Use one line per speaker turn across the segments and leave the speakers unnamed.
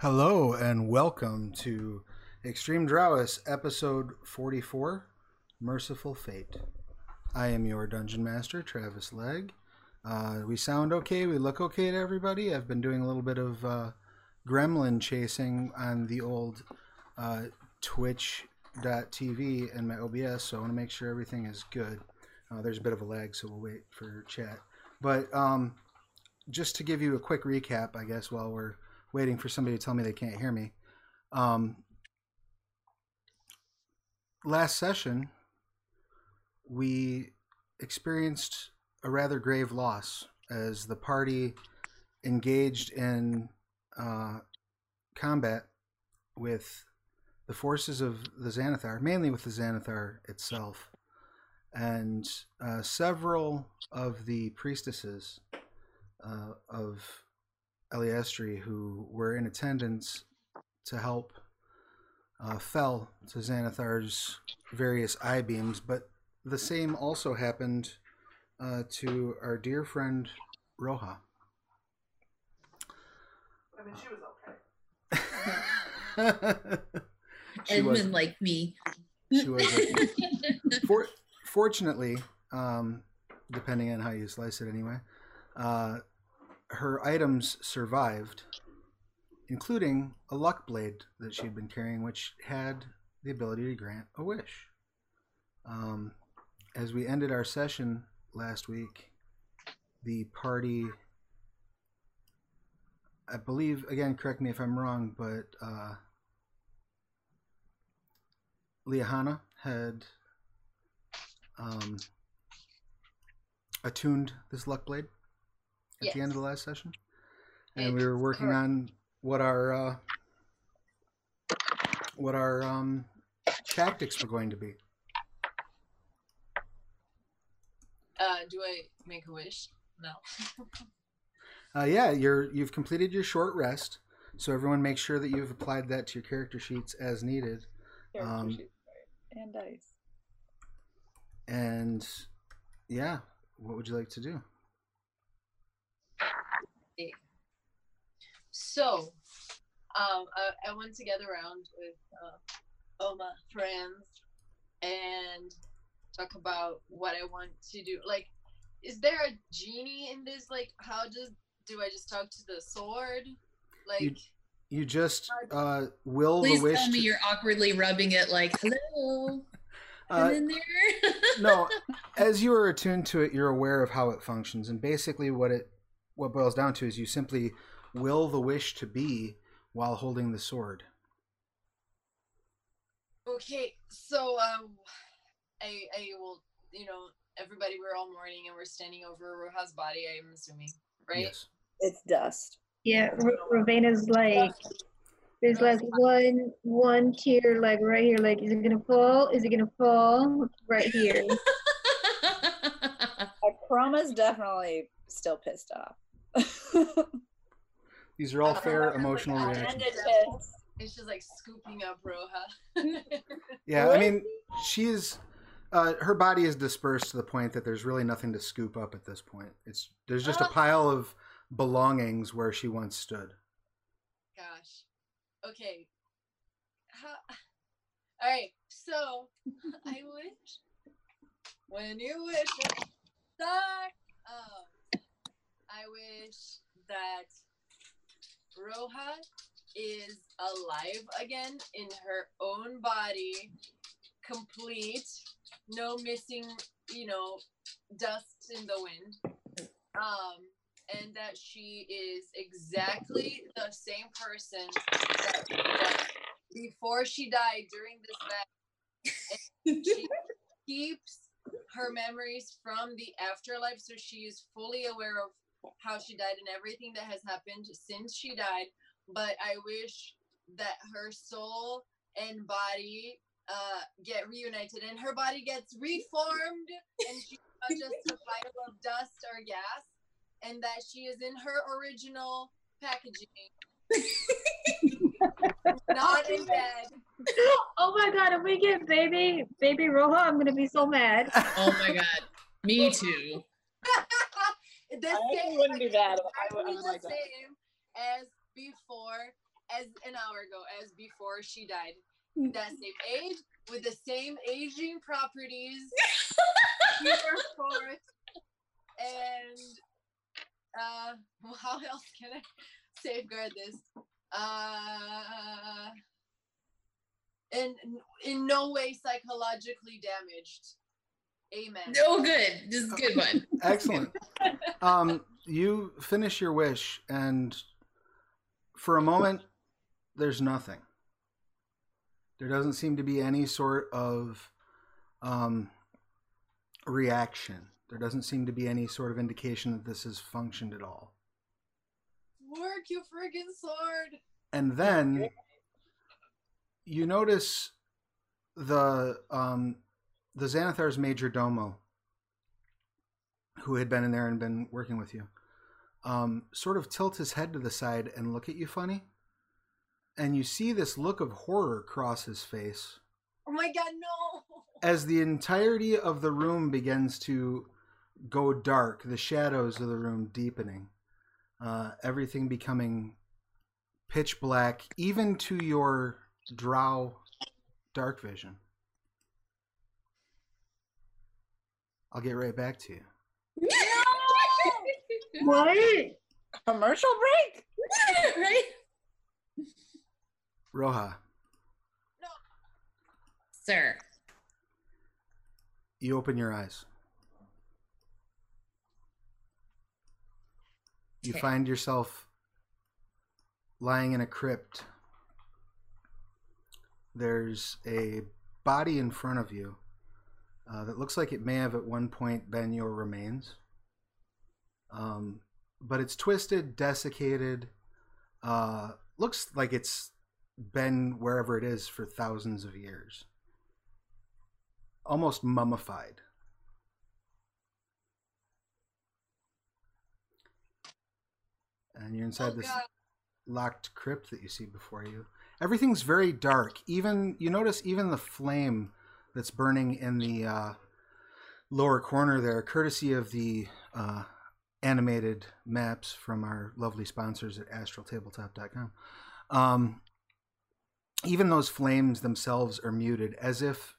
Hello and welcome to Extreme Drowess, episode 44 Mercyful Fate. I am your dungeon master, Travis Legge. Uh, we sound okay, we look okay to everybody. I've been doing a little bit of uh, gremlin chasing on the old uh, twitch.tv and my OBS, so I want to make sure everything is good. Uh, there's a bit of a lag, so we'll wait for chat. But um, just to give you a quick recap, I guess, while we're waiting for somebody to tell me they can't hear me. Um, last session, we experienced a rather grave loss as the party engaged in uh, combat with the forces of the Xanathar, mainly with the Xanathar itself. And uh, several of the priestesses uh, of Eilistraee who were in attendance to help uh, fell to Xanathar's various eye beams, but the same also happened uh, to our dear friend Roja.
I mean, she was okay.
She
Edmund
was-
like me.
She was. For, fortunately, um, depending on how you slice it, anyway, uh, her items survived, including a luck blade that she'd been carrying, which had the ability to grant a wish. Um, as we ended our session last week, the party. I believe, again, correct me if I'm wrong, but uh, Liahana had um, attuned this luck blade at the end of the last session, and we were working
correct.
on what our uh, what our um, tactics were going to be.
Uh, do I make a wish? No.
Uh, yeah, you're you've completed your short rest, so everyone make sure that you've applied that to your character sheets as needed.
Character
Um,
sheet, right. And dice.
And yeah, what would you like to do?
So, um, I, I went to get around with uh, all my friends and talk about what I want to do. Like, is there a genie in this? Like, how does do I just talk to the sword? Like,
You- You just uh, will
Please
the wish.
Please tell me
to-
you're awkwardly rubbing it like, hello.
uh,
I'm in there.
no, as you are attuned to it, you're aware of how it functions, and basically what it what boils down to is you simply will the wish to be while holding the sword.
okay, so um, I I will, you know, everybody we're all mourning and we're standing over Roja's body. I'm assuming, right?
Yes.
It's dust.
Yeah, R- Rauvaena's like, there's like one one tear like right here. Like, is it gonna fall? Is it gonna fall? Right here.
I promise, definitely still pissed off.
These are all fair emotional
like,
reactions.
Ended pissed.
It's just like scooping up Roja.
Yeah, I mean, she is. Uh, her body is dispersed to the point that there's really nothing to scoop up at this point. It's there's just a
Oh.
pile of belongings where she once stood.
Gosh. Okay. How... All right. So I wish when you wish it stuck. Um, I wish that Roja is alive again in her own body, complete, no missing, you know, dust in the wind. Um, and that she is exactly the same person that she was before she died during this battle. She keeps her memories from the afterlife, so she is fully aware of how she died and everything that has happened since she died. But I wish that her soul and body uh, get reunited and her body gets reformed and she's not just a pile of dust or gas and that she is in her original packaging. not in bed.
oh my god, if we get baby baby Roja, I'm gonna be so mad.
oh my god. Me too.
the
I
same,
wouldn't be bad if I would- I would
the
like that.
same as before as an hour ago as before she died. That same age with the same aging properties. forth. And uh well, how else can I safeguard this? Uh and in no way psychologically damaged. Amen.
Oh, good. This is a good one.
Excellent. um, you finish your wish, and for a moment, there's nothing. There doesn't seem to be any sort of um, reaction. There doesn't seem to be any sort of indication that this has functioned at all.
Work your friggin' sword.
And then you notice the um, the Xanathar's major domo, who had been in there and been working with you, um, sort of tilt his head to the side and look at you funny. And you see this look of horror cross his face
Oh my god, no.
as the entirety of the room begins to go dark, the shadows of the room deepening, uh, everything becoming pitch black, even to your drow dark vision. I'll get right back to you. No!
What?
Commercial break?
right?
Roja, No.
Sir.
you open your eyes. You
Okay.
find yourself lying in a crypt. There's a body in front of you uh, that looks like it may have at one point been your remains. Um, but it's twisted, desiccated. Uh, looks like it's been wherever it is for thousands of years. Almost mummified. And you're inside
Oh,
this
God.
locked crypt that you see before you. Everything's very dark. Even you notice even the flame that's burning in the uh, lower corner there, courtesy of the uh, animated maps from our lovely sponsors at astraltabletop.com. Um, even those flames themselves are muted, as if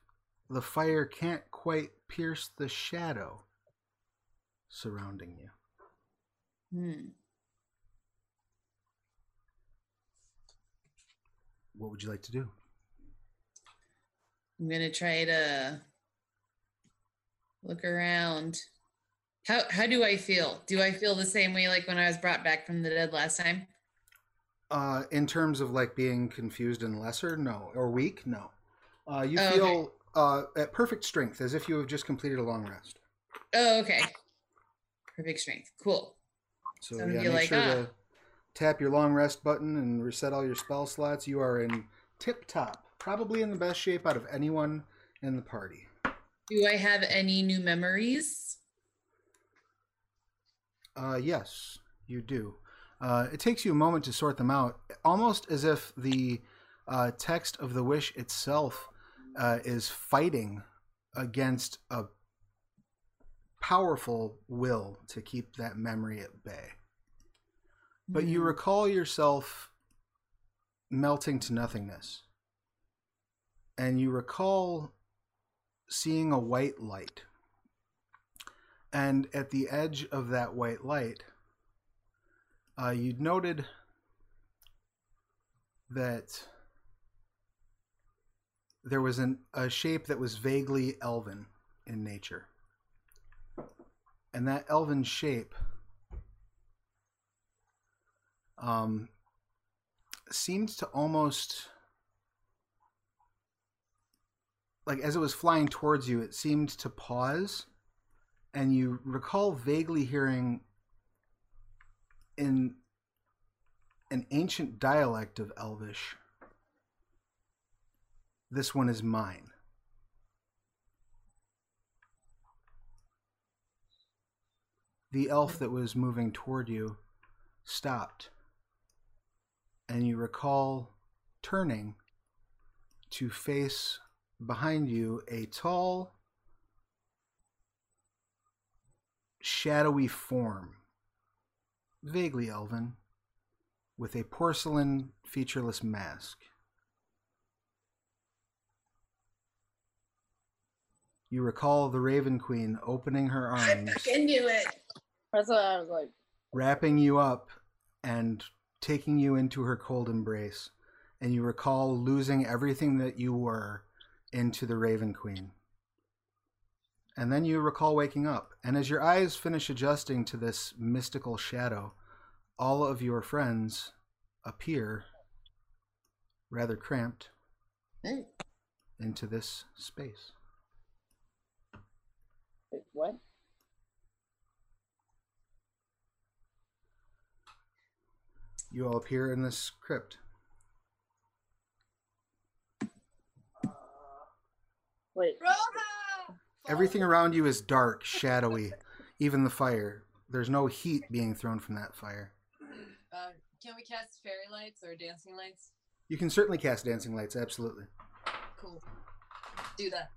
the fire can't quite pierce the shadow surrounding you.
Hmm.
What would you like to do?
I'm gonna try to look around. How how do I feel? Do I feel the same way like when I was brought back from the dead last time?
Uh, in terms of like being confused and lesser, no, or weak, no. Uh, you
Oh, okay.
feel uh, at perfect strength, as if you have just completed a long rest.
Oh, okay. Perfect strength. Cool.
So
So
yeah, make
like,
sure
ah.
to tap your long rest button and reset all your spell slots. You are in tip top, probably in the best shape out of anyone in the party.
Do I have any new memories?
Uh, yes, you do. Uh, it takes you a moment to sort them out, almost as if the uh, text of the wish itself uh, is fighting against a powerful will to keep that memory at bay. But you
Hmm.
recall yourself melting to nothingness. And you recall seeing a white light. And at the edge of that white light, uh, you noted that there was an, a shape that was vaguely elven in nature. And that elven shape um, to almost like as it was flying towards you, it seemed to pause, and you recall vaguely hearing in an ancient dialect of Elvish. This one is mine. The elf that was moving toward you stopped, and you recall turning to face behind you a tall, shadowy form, vaguely elven, with a porcelain featureless mask. You recall the Raven Queen opening her
I
arms,
fucking knew it.
That's what I was like.
wrapping you up, and taking you into her cold embrace. And you recall losing everything that you were into the Raven Queen. And then you recall waking up. And as your eyes finish adjusting to this mystical shadow, all of your friends appear, rather cramped, into this space.
Wait, what?
You all appear in this crypt.
Wait.
Roja!
Everything around you is dark, shadowy, even the fire. There's no heat being thrown from that fire.
Uh, can we cast fairy lights or dancing lights?
You can certainly cast dancing lights, absolutely.
Cool. Do that.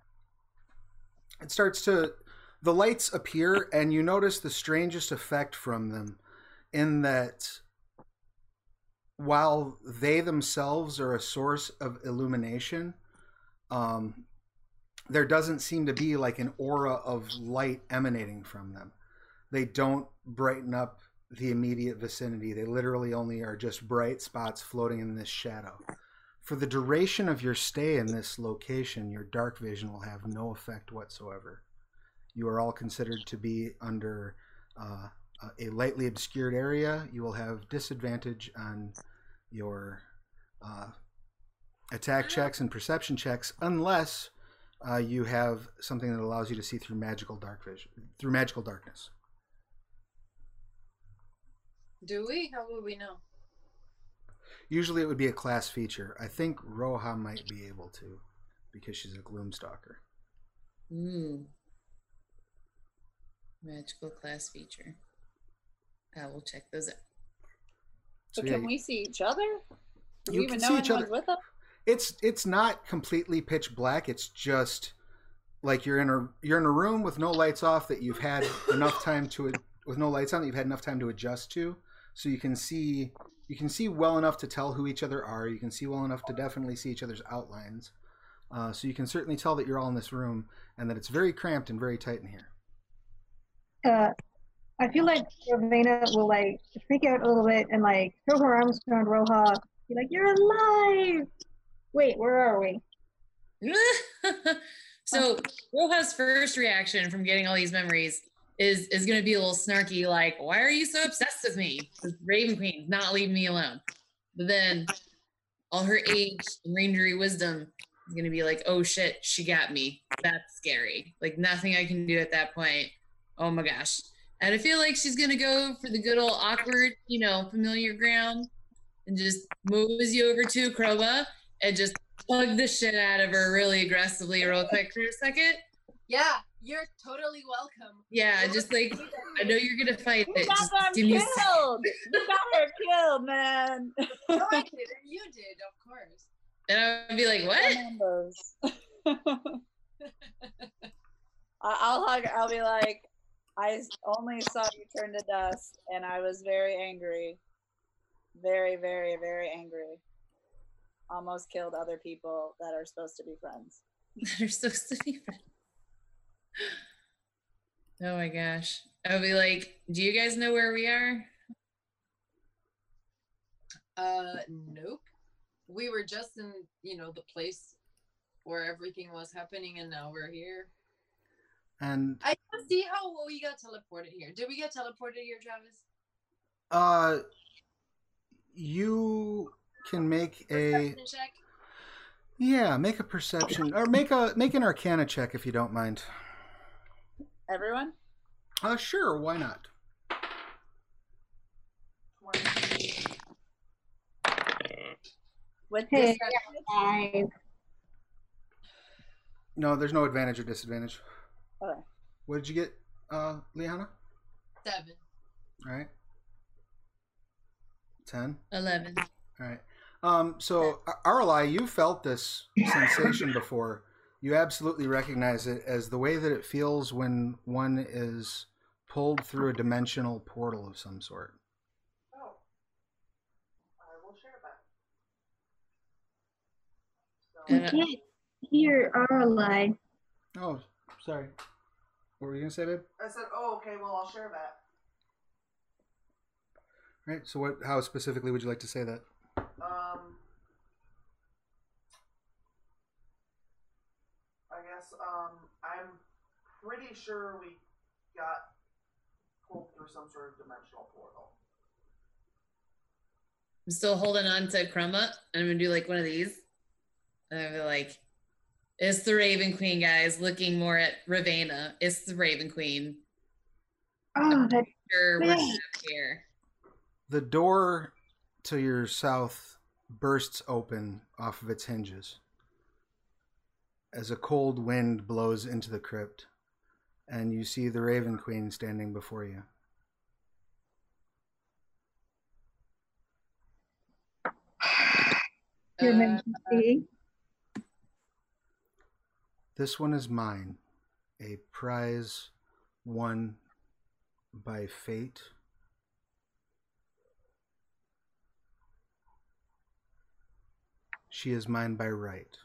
It starts to. The lights appear, and you notice the strangest effect from them in that while they themselves are a source of illumination, um, there doesn't seem to be like an aura of light emanating from them. They don't brighten up the immediate vicinity. They literally only are just bright spots floating in this shadow. For the duration of your stay in this location, your dark vision will have no effect whatsoever. You are all considered to be under uh, a lightly obscured area. You will have disadvantage on your uh, attack checks and perception checks unless uh, you have something that allows you to see through magical dark vision, through magical darkness.
Do we? How would we know?
Usually, it would be a class feature. I think Roja might be able to, because she's a Gloomstalker.
Ooh. Magical class feature. I will check those out.
So
So, yeah,
can we see each other? Do
You
we even
can
know
see each
anyone's
other.
with us?
It's it's not completely pitch black. It's just like you're in a you're in a room with no lights off that you've had enough time to with no lights on that you've had enough time to adjust to, so you can see you can see well enough to tell who each other are. You can see well enough to definitely see each other's outlines. Uh, so you can certainly tell that you're all in this room and that it's very cramped and very tight in here.
Uh, I feel like Rauvaena will like freak out a little bit and like throw her arms around Roja, be like, "You're alive!" Wait, where are we?
so Roja's first reaction from getting all these memories is is gonna be a little snarky, like, why are you so obsessed with me? Raven Queen's not leaving me alone. But then all her age and rangery wisdom is gonna be like, oh shit, she got me. That's scary. Like nothing I can do at that point. Oh my gosh. And I feel like she's gonna go for the good old awkward, you know, familiar ground and just moves you over to Kroba and just plug the shit out of her really aggressively real quick for a second.
Yeah, you're totally welcome.
Yeah, just like I know you're gonna fight
You
it.
got
Just
them
give me
killed. you got her killed, man.
No, I didn't. You did, of course.
and I'd be like, what?
I'll hug. I'll be like, I only saw you turn to dust, and I was very angry, very, very, very angry. Almost killed other people that are supposed to be friends.
That are supposed to be friends. Oh my gosh. I'll be like, do you guys know where we are?
Uh, nope. We were just in, you know, the place where everything was happening, and now we're here.
And
I don't see how we got teleported here. Did we get teleported here, Travis?
uh, you can make a
check.
yeah, make a perception or make a make an Arcana check if you don't mind.
Everyone.
Uh, sure, why not?
With
Hey,
this,
Five.
No, there's no advantage or disadvantage.
Okay.
What did you get, uh, Liahana?
Seven.
All right. Ten.
11.
All right. Um, so, Arli, uh, you felt this sensation before. You absolutely recognize it as the way that it feels when one is pulled through a dimensional portal of some sort.
Oh,
I
will share that. Uh, can't hear
Oh, sorry. What were you gonna say, babe?
I said, "Oh, okay. Well, I'll share that."
All right. So, what? How specifically would you like to say that?
Um, I guess um, I'm pretty sure we got pulled through some sort of dimensional portal.
I'm still holding on to Crumba, and I'm gonna do like one of these. And I'm gonna be like, it's the Raven Queen, guys, looking more at Rauvaena. It's the Raven Queen.
Oh, that
Sure, we're safe here.
The door to your south bursts open off of its hinges as a cold wind blows into the crypt, and you see the Raven Queen standing before you.
you're
Uh,
meant to be.
This one is mine, a prize won by fate. She is mine by right.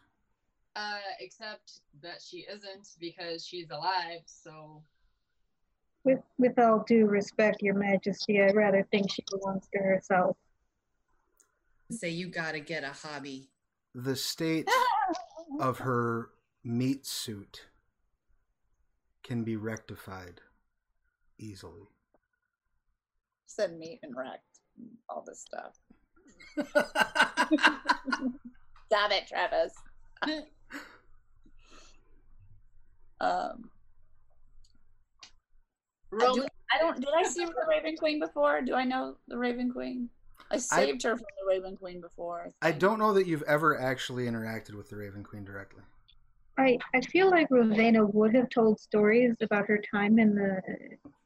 Uh, except that she isn't because she's alive. So
With with all due respect, Your Majesty, I rather think she belongs to herself.
say you gotta get a hobby.
The state of her meat suit can be rectified easily.
Said meat and wrecked. All this stuff. Stop it, Travis. um, I, do, I don't. Did I see the Raven Queen before? Do I know the Raven Queen? I saved her from the Raven Queen before.
I
think.
don't know that you've ever actually interacted with the Raven Queen directly.
I, I feel like Rauvaena would have told stories about her time in the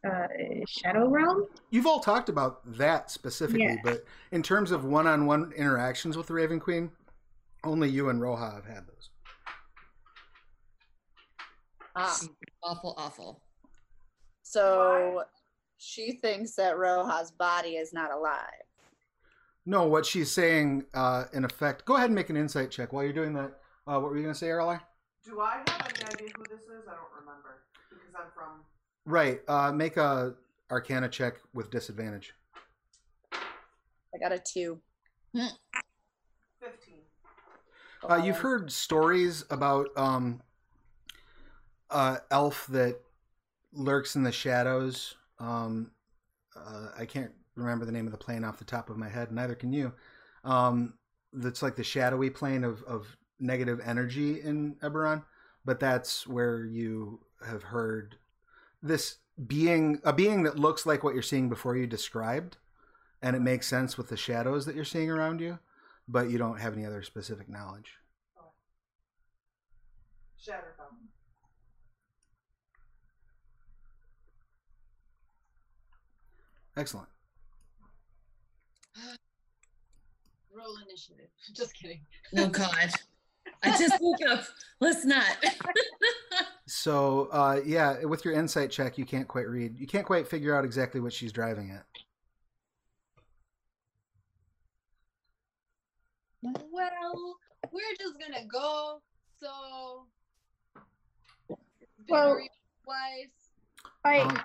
uh, Shadow Realm.
You've all talked about that specifically,
Yeah.
but in terms of one-on-one interactions with the Raven Queen, only you and Roja have had those.
Ah,
Awful, awful.
so she thinks that Roja's body is not alive.
No, what she's saying, uh, in effect. Go ahead and make an insight check while you're doing that. Uh, what were you going to say, Arli?
Do I have any idea who this is? I don't remember because I'm from.
Right. Uh, make a Arcana check with disadvantage.
I got a two.
Uh, you've heard stories about um, uh, elf that lurks in the shadows. Um, uh, I can't remember the name of the plane off the top of my head. Neither can you. Um, that's like the shadowy plane of, of negative energy in Eberron, but that's where you have heard this being a being that looks like what you're seeing before you described, and it makes sense with the shadows that you're seeing around you, but you don't have any other specific knowledge.
Shadowfell.
Excellent.
roll initiative. Just kidding.
Oh God. I just woke up. Let's not.
So, uh, yeah, with your insight check, you can't quite read. You can't quite figure out exactly what she's driving at.
Well, we're just gonna go. So,
Well-
Barry Weiss,
I.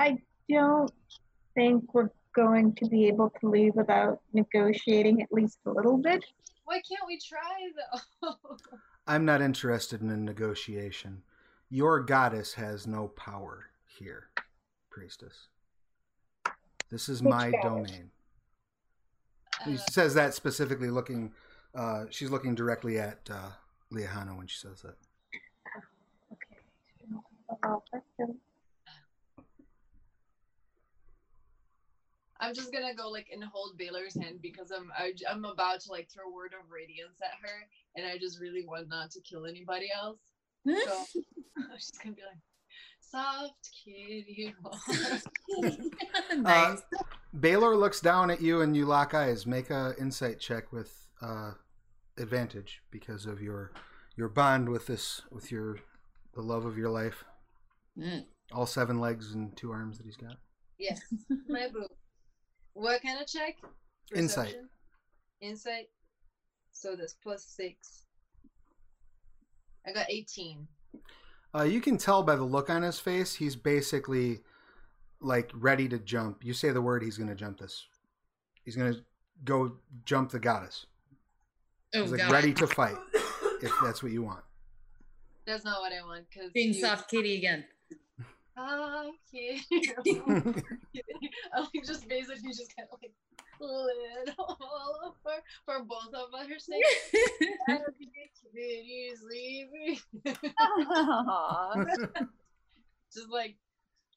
I don't think we're going to be able to leave without negotiating at least a little bit.
Why can't we try though?
I'm not interested in a negotiation. Your goddess has no power here, priestess. This is
Which
my
goddess?
domain. He
Uh,
says that specifically looking, uh, she's looking directly at uh, Liahana when she says that.
Okay. Oh, that's good.
I'm just gonna go like and hold Baylor's hand because I'm I, I'm about to like throw word of radiance at her, and I just really want not to kill anybody else. So I'm gonna be like, soft kitty.
nice.
Baylor looks down at you and you lock eyes. Make a insight check with uh, advantage because of your your bond with this with your the love of your life.
Mm.
All seven legs and two arms that he's got.
yes, my boo. What kind of check?
Insight.
Perception? Insight. So that's plus six. I got 18.
Uh, you can tell by the look on his face, he's basically like ready to jump. You say the word, he's going to jump this. He's going to go jump the goddess.
Oh
He's like
god.
ready to fight if that's what you want.
That's not what I want because
Being soft kitty again.
Ah, kid. I like just basically just kind of like little all for for both of our sake. Kitty's leaving.
Aw.
just like,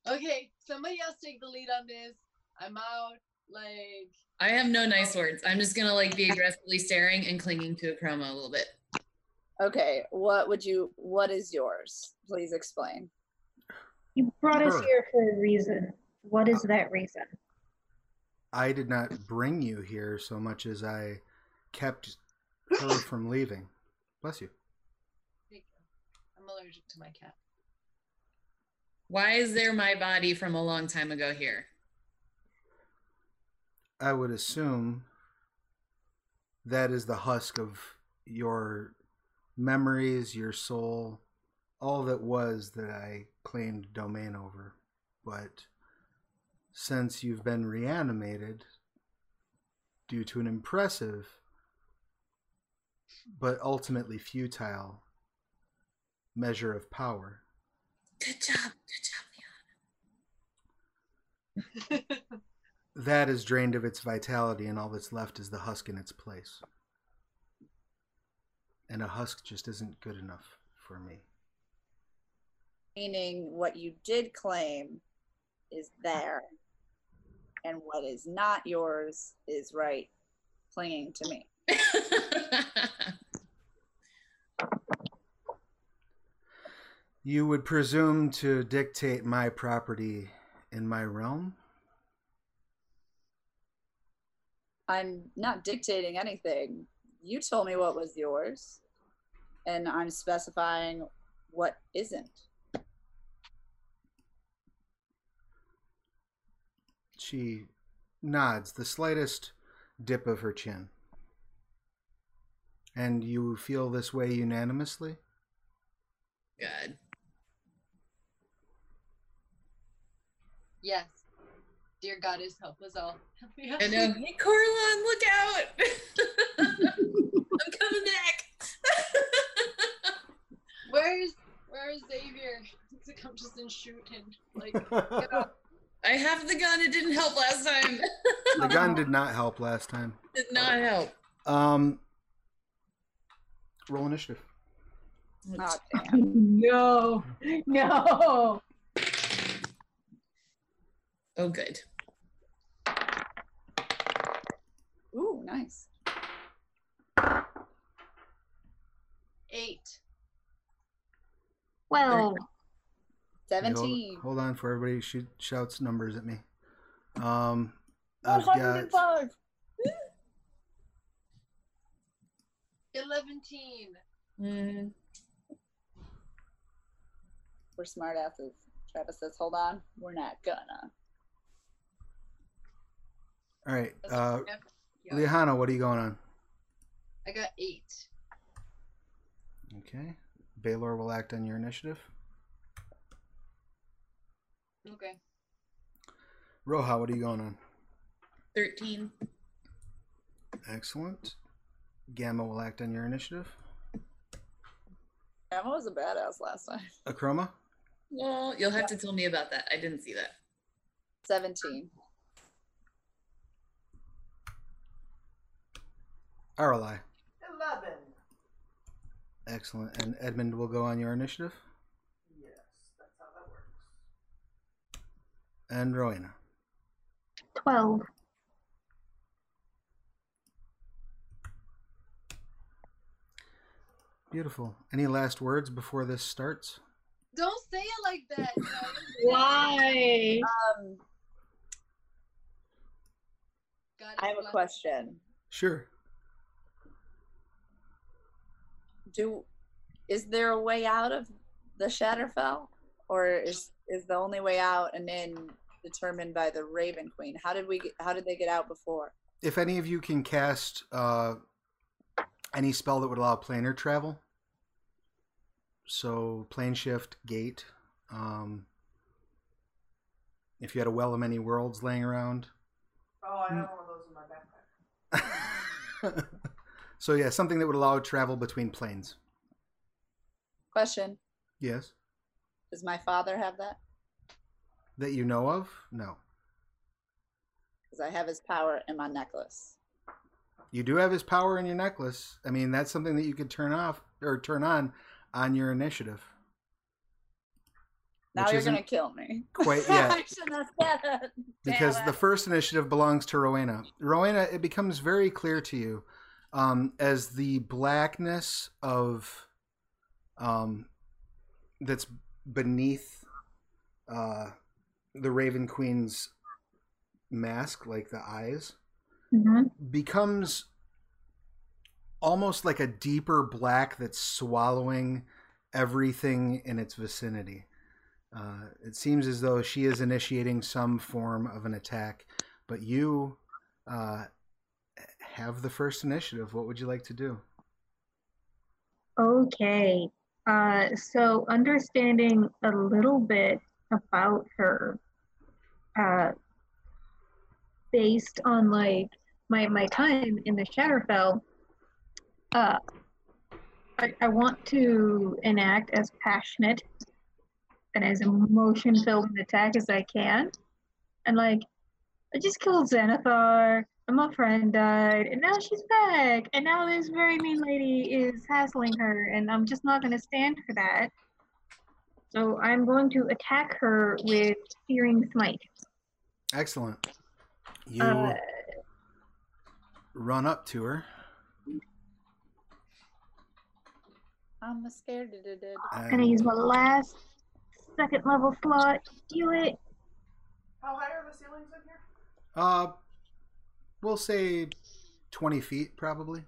okay, somebody else take the lead on this. I'm out. Like,
I have no nice words. I'm just gonna like be aggressively staring and clinging to Akroma a little bit.
okay, what would you? What is yours? Please explain.
You brought us
Her.
here for a reason. What is that reason?
I did not bring you here so much as I kept her from leaving. Bless you.
there you. I'm allergic to my cat.
Why is there my body from a long time ago here?
I would assume that is the husk of your memories, your soul, all that was that I claimed domain over. But since you've been reanimated due to an impressive but ultimately futile measure of power,
Good job. Good job,
that is drained of its vitality, and all that's left is the husk in its place. And a husk just isn't good enough for me.
Meaning, what you did claim is there, and what is not yours is right, clinging to me.
You would presume to dictate my property in my realm?
I'm not dictating anything. You told me what was yours, and I'm specifying what isn't.
She nods, the slightest dip of her chin. And you feel this way unanimously?
Good.
Yes. Dear goddess, help us all.
I know. Hey, Corlon, look out! I'm coming back.
Where's Where's Xavier? To come just and shoot him. Like,
I have the gun. It didn't help last time.
the gun did not help last time.
did not help.
Um, roll initiative.
Oh, damn.
No, no.
Oh, good.
Ooh, nice.
eight.
Well,
Okay, hold-
17.
Hold, on for everybody She shouts numbers at me. Um, I've got
105.
Eleventeen.
Mm,
We're smart asses. Travis says, hold on. We're not gonna.
All right.
That's
Uh,
Yeah.
Liahana, what are you going on?
I got eight.
Okay. Baylor will act on your initiative.
Okay.
Roja, what are you going on?
13.
Excellent. Gamma will act on your initiative.
Emma was a badass last time.
Akroma?
Well, you'll have to tell me about that. I didn't see that.
17.
Aralei.
Eleven.
Excellent. And Edmund will go on your initiative.
Yes, that's how that works.
And Rowena.
12.
Beautiful. Any last words before this starts?
Don't say it like that. no.
Why?
Um, I have a question.
Sure.
Do is there a way out of the Shadowfell, or is is the only way out and in determined by the Raven Queen? How did we? Get, how did they get out before?
If any of you can cast uh, any spell that would allow planar travel. So plane shift, gate. Um, if you had a well of many worlds laying around.
Oh, I have one of those in my backpack.
so yeah, something that would allow travel between planes.
Question:
Yes.
Does my father have that?
That you know of? No.
Because I have his power in my necklace.
You do have his power in your necklace. I mean, that's something that you could turn off or turn on on your initiative.
Now you're gonna kill me.
Quite yet.
I shouldn't have said it.
because
Damn
the first initiative belongs to Rowena. Rowena, it becomes very clear to you um, as the blackness of um, that's beneath uh, the Raven Queen's mask, like the eyes,
hmm
becomes almost like a deeper black that's swallowing everything in its vicinity. Uh, it seems as though she is initiating some form of an attack, but you uh, have the first initiative. What would you like to do?
Okay. Uh, so understanding a little bit about her, uh, based on like my my time in the Shadowfell, uh, I, I want to enact as passionate and as emotion filled an attack as I can, and like I just killed Xanathar. And my friend died, and now she's back, and now this very mean lady is hassling her, and I'm just not going to stand for that. So I'm going to attack her with Searing Smite.
Excellent. You
Uh,
run up to her.
I'm scared to do
I'm going to use my last second level slot. Do it.
How high are the ceilings in here?
uh, we'll say twenty feet, probably.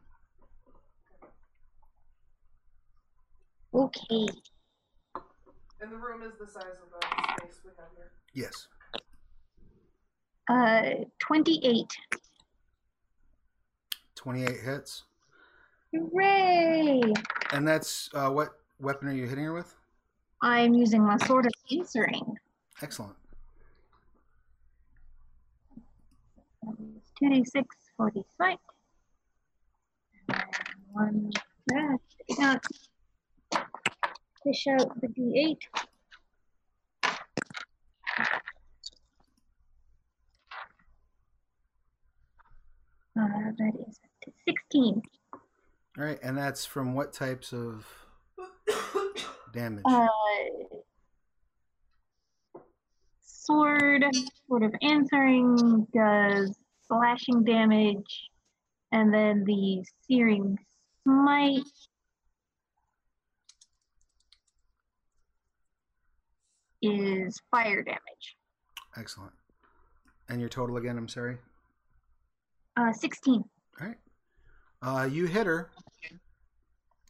Okay.
And the room is the size of the space we have here.
Yes.
Uh, 28.
Twenty-eight hits,
Hooray!
and that's uh, what weapon are you hitting her with?
I'm using my sword of answering.
Excellent.
2d6 for the. And one dash. Take out. Fish out the d8. Uh, that is 16.
All right, and that's from what types of damage?
Uh, sword, sort of answering, does slashing damage, and then the searing smite. Is fire damage.
Excellent. And your total again? I'm sorry.
Uh, 16.
All right. Uh, you hit her.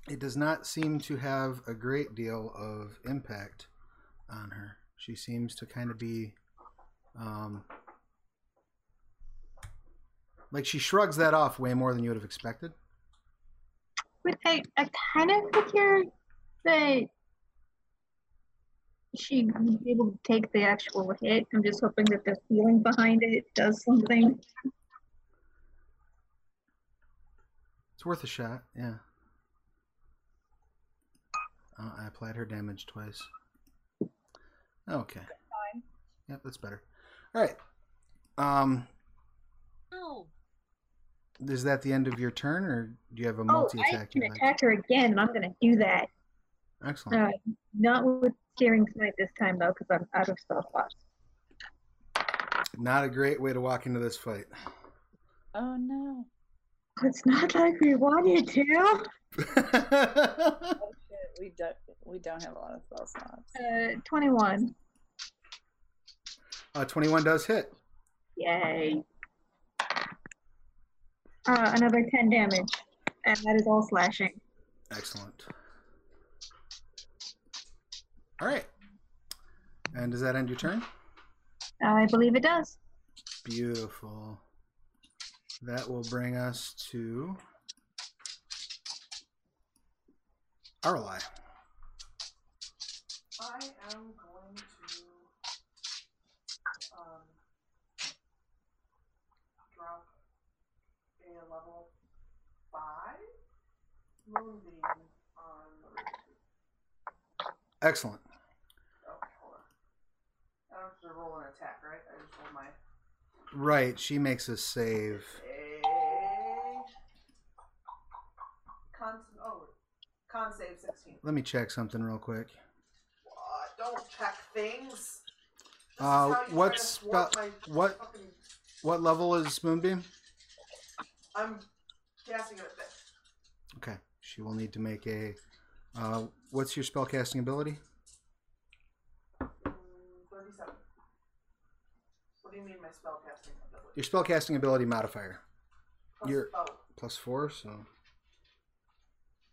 It does not seem to have a great deal of impact on her. She seems to kind of be, um, like she shrugs that off way more than you would have expected.
But I, I kind of figured that she'd be able to take the actual hit. I'm just hoping that the feeling behind it does something.
It's worth a shot. Yeah. Uh, I applied her damage twice. Okay.
Fine.
Yep, that's better. All right. Um,
Oh,
is that the end of your turn, or do you have a multi-attack?
Oh,
multi
I
attack?
can attack her again, and I'm going to do that.
Excellent.
Uh, not with Searing Smite this time, though, because I'm out of spell slots.
Not a great way to walk into this fight.
Oh no.
It's not like we wanted to.
Oh shit. We don't. We don't have a lot of spell slots.
Uh, 21.
uh, 21 does hit.
Yay. Uh, another 10 damage. And that is all slashing.
Excellent. All right. And does that end your turn?
I believe it does.
Beautiful. That will bring us to Aralei.
I am going to um, drop a level five on.
Excellent.
Oh, hold on. I don't have to roll an attack, right? I just roll my
Right, she makes a save.
con. Oh, con save sixteen.
Let me check something real quick.
What? Don't check things. This is
Uh,
how you try to
what's
thwart
spe-
my
what-
fucking-
What level is Moonbeam?
I'm casting it at fifth.
Okay, she will need to make a. Uh, what's your spellcasting ability?
Thirty-seven. What do you mean my spellcasting ability?
Your spellcasting ability modifier.
Plus
your-
bow.
Plus four, so.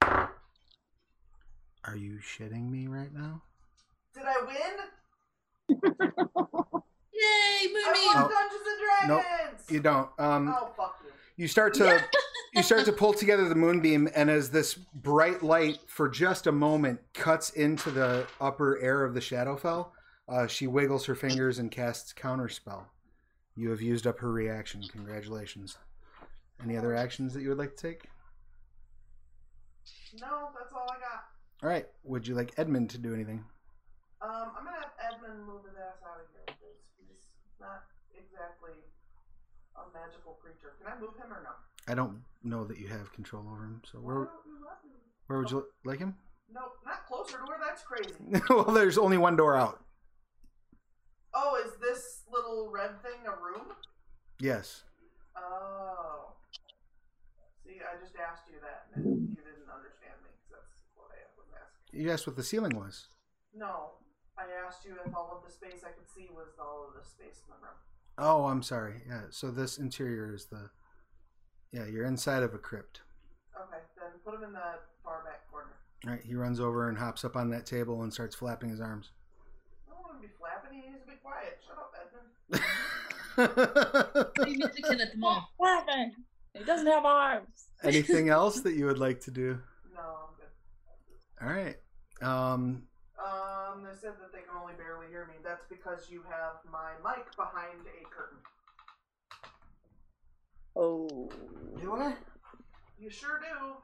Are you shitting me right now?
Did I win?
Yay,
I
Moonbeam!
won
Oh.
Dungeons and Dragons. Nope.
You don't. Um,
Oh fuck you.
you start to you start to pull together the moonbeam and as this bright light for just a moment cuts into the upper air of the shadowfell uh, she wiggles her fingers and casts counterspell you have used up her reaction congratulations any other actions that you would like to take
No, that's all I got.
all right would you like edmund to do anything
Um, I'm gonna have Edmund move his ass out of here because he's not exactly a magical creature. Can I move him or no?
I don't know that you have control over him so where,
don't you let me?
where would you like him
No, not closer to where. That's crazy.
well there's only one door out
Oh, is this little red thing a room?
yes
Oh. See, I just asked you that, and hmm. you didn't understand me. 'cause that's what I was asking.
you asked what the ceiling was
No, I asked you if all of the space I could see was all of the space in the room.
Oh, I'm sorry. Yeah, so this interior is the. Yeah, you're inside of a crypt.
Okay, then put him in the far back corner.
All right, he runs over and hops up on that table and starts flapping his arms.
I don't want him to be flapping. He needs to be quiet. Shut up, Edmund.
You get the kid at the mall.
Laughing. He doesn't have arms.
Anything else that you would like to do?
No, I'm good.
All right. Um,
Um, they said that they can only barely hear me. That's because you have my mic behind a curtain.
Oh.
do I?
You sure do.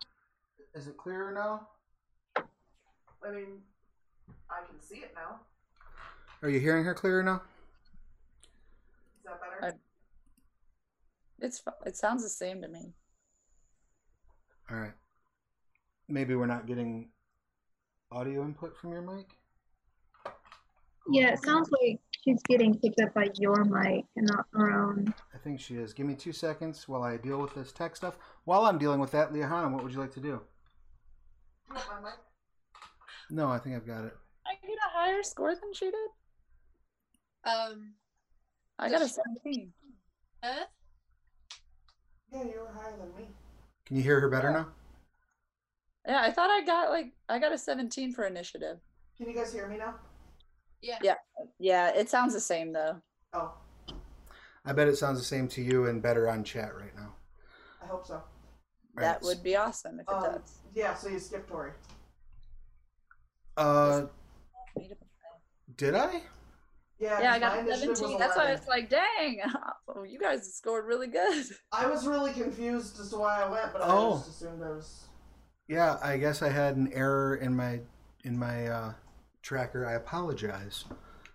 Is it clearer now?
I mean, I can see it now.
Are you hearing her clearer now?
Is that better?
I- It's it sounds the same to me.
All right. Maybe we're not getting audio input from your mic.
Yeah, it sounds like she's getting picked up by your mic and not her own.
I think she is. Give me two seconds while I deal with this tech stuff. While I'm dealing with that, Liahana, what would you like to do?
my mic?
No, I think I've got it.
I get a higher score than she did.
Um,
I got a 17.
huh?
Yeah, you were higher than me.
Can you hear her better now?
Yeah, I thought I got like I got a 17 for initiative.
Can you guys hear me now?
Yeah.
Yeah. Yeah, it sounds the same though.
Oh,
I bet it sounds the same to you and better on chat right now.
I hope so.
That would be awesome if it
Um,
does.
yeah, so you skipped Tori.
Uh, did I?
Yeah,
Yeah, I
'cause
got
my
a
initiative was
17. That's why it's like, dang, oh, you guys scored really good.
I was really confused as to why I went, but
Oh.
I just assumed I was.
Yeah, I guess I had an error in my in my uh, tracker. I apologize.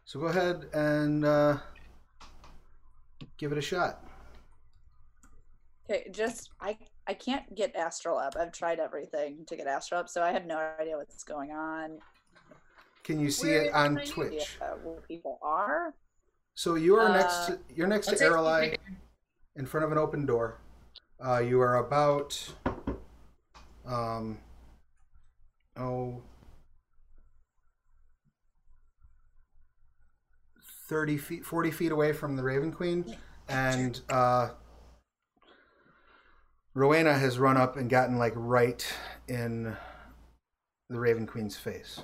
So go ahead and uh, give it a shot.
Okay, just I I can't get astral up. I've tried everything to get astral up, so I have no idea what's going on.
Can you see
Where
it on Twitch?
where people are?
So you are next.
Uh,
To, you're next to
take a
Aralei
picture.
in front of an open door. Uh, you are about um oh 30 feet 40 feet away from the Raven Queen and uh Rauvaena has run up and gotten like right in the Raven Queen's face.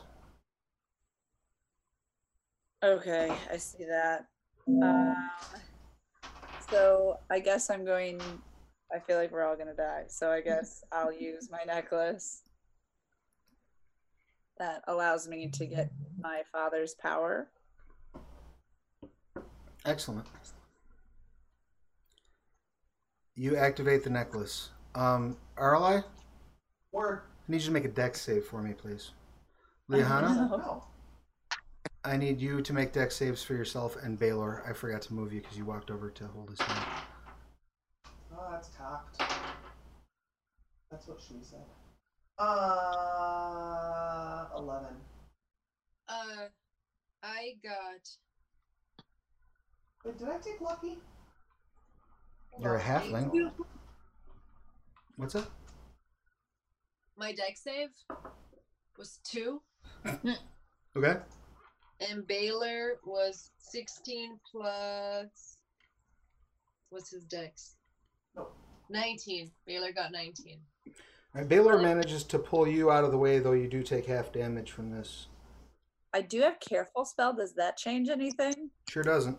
Okay, I see that. Um, so I guess I'm going. I feel like we're all gonna die. So I guess I'll use my necklace. that allows me to get my father's power.
Excellent. You activate the necklace. Um, Aralei,
Word.
I need you to make a dex save for me, please. Liahana,
No.
I need you to make dex saves for yourself and Baylor. I forgot to move you because you walked over to hold his hand.
Oh, that's cocked. That's what she said. Uh, eleven.
Uh, I got
Wait, did I take lucky?
You're a halfling. What's up?
my deck save was two,
Okay.
and Baylor was sixteen plus. What's his dex?
No.
Nineteen. Baylor got nineteen.
All right, Baylor manages to pull you out of the way, though you do take half damage from this.
I do have careful spell. Does that change anything?
Sure doesn't.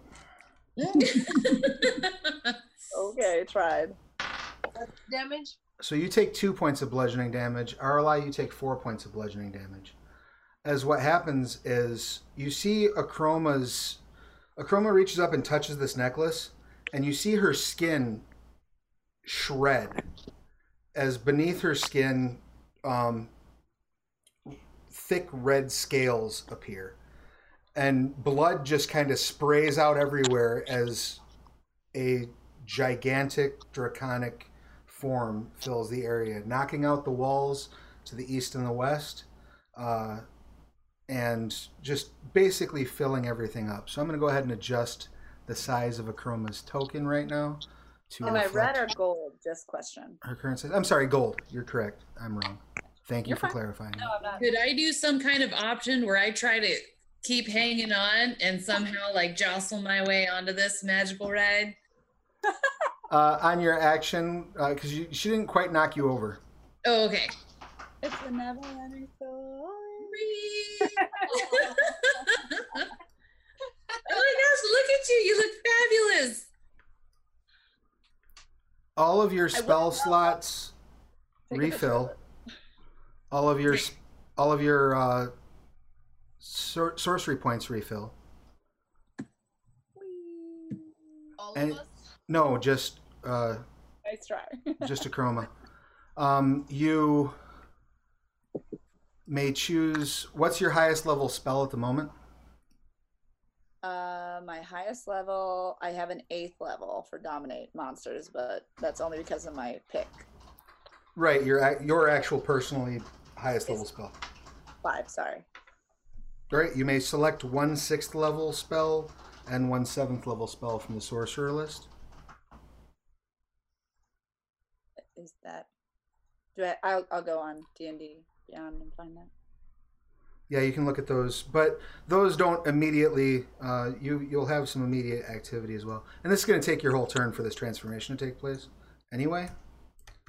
Okay, tried.
Damage.
So you take two points of bludgeoning damage. Aralei, you take four points of bludgeoning damage. As what happens is you see Akroma's Akroma reaches up and touches this necklace, and you see her skin shred as beneath her skin um, thick red scales appear. And blood just kind of sprays out everywhere as a gigantic draconic form fills the area, knocking out the walls to the east and the west, uh, and just basically filling everything up. So I'm going to go ahead and adjust the size of Akroma's token right now to
Am I
reflect
red or gold? Just question.
her current size. I'm sorry, gold. You're correct. I'm wrong. Thank you
You're
for
fine.
clarifying.
No, I'm not.
Could I do some kind of option where I try to keep hanging on and somehow like jostle my way onto this magical ride?
Uh, on your action, because you she didn't quite knock you over.
Oh, okay.
It's a never ending story.
oh my gosh, look at you. You look fabulous.
All of your spell slots
Take a picture of
refill. All of your all of your uh, sor- sorcery points refill.
All
And-
of us.
No, just uh,
Nice try.
just Akroma. Um, you may choose. What's your highest level spell at the moment?
Uh, my highest level, I have an eighth level for dominate monsters, but that's only because of my pick.
Right, your your actual personally highest level spell.
Five, sorry.
Right, you may select one sixth level spell and one seventh level spell from the sorcerer list.
Is that? Do I? I'll, I'll go on D and D Beyond and find that.
Yeah, you can look at those, but those don't immediately. Uh, you you'll have some immediate activity as well, and this is going to take your whole turn for this transformation to take place. Anyway,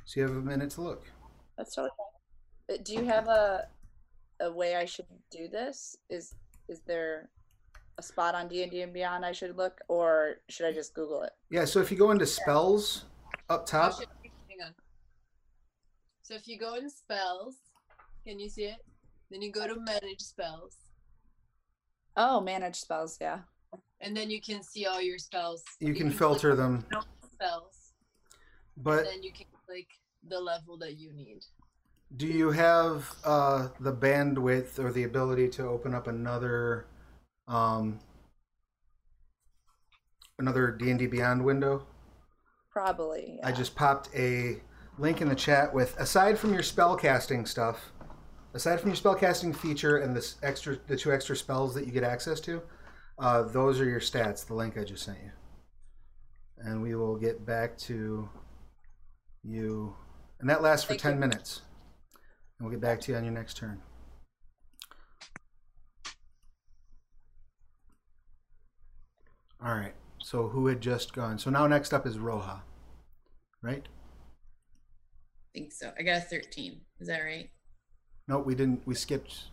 so you have a minute to look.
That's totally fine. Do you have a a way I should do this? Is is there a spot on D and D and Beyond I should look, or should I just Google it?
Yeah, so if you go into spells up top,
shit. Hang on. So if you go in spells, can you see it? Then you go to manage spells,
Oh, manage spells. Yeah.
and then you can see all your spells.
you can
click
filter them,
spells,
but
and then you can click the level that you need.
Do you have uh, the bandwidth or the ability to open up another um, another D and D Beyond window?
Probably.
I just popped a link in the chat with aside from your spell casting stuff, aside from your spell casting feature and this extra the two extra spells that you get access to, uh, those are your stats. The link I just sent you, and we will get back to you, and that lasts for
Thank
ten
you.
minutes, and we'll get back to you on your next turn. All right. So who had just gone? So now next up is Roja, right?
think so. I got a 13. Is that right?
No, we didn't. We skipped.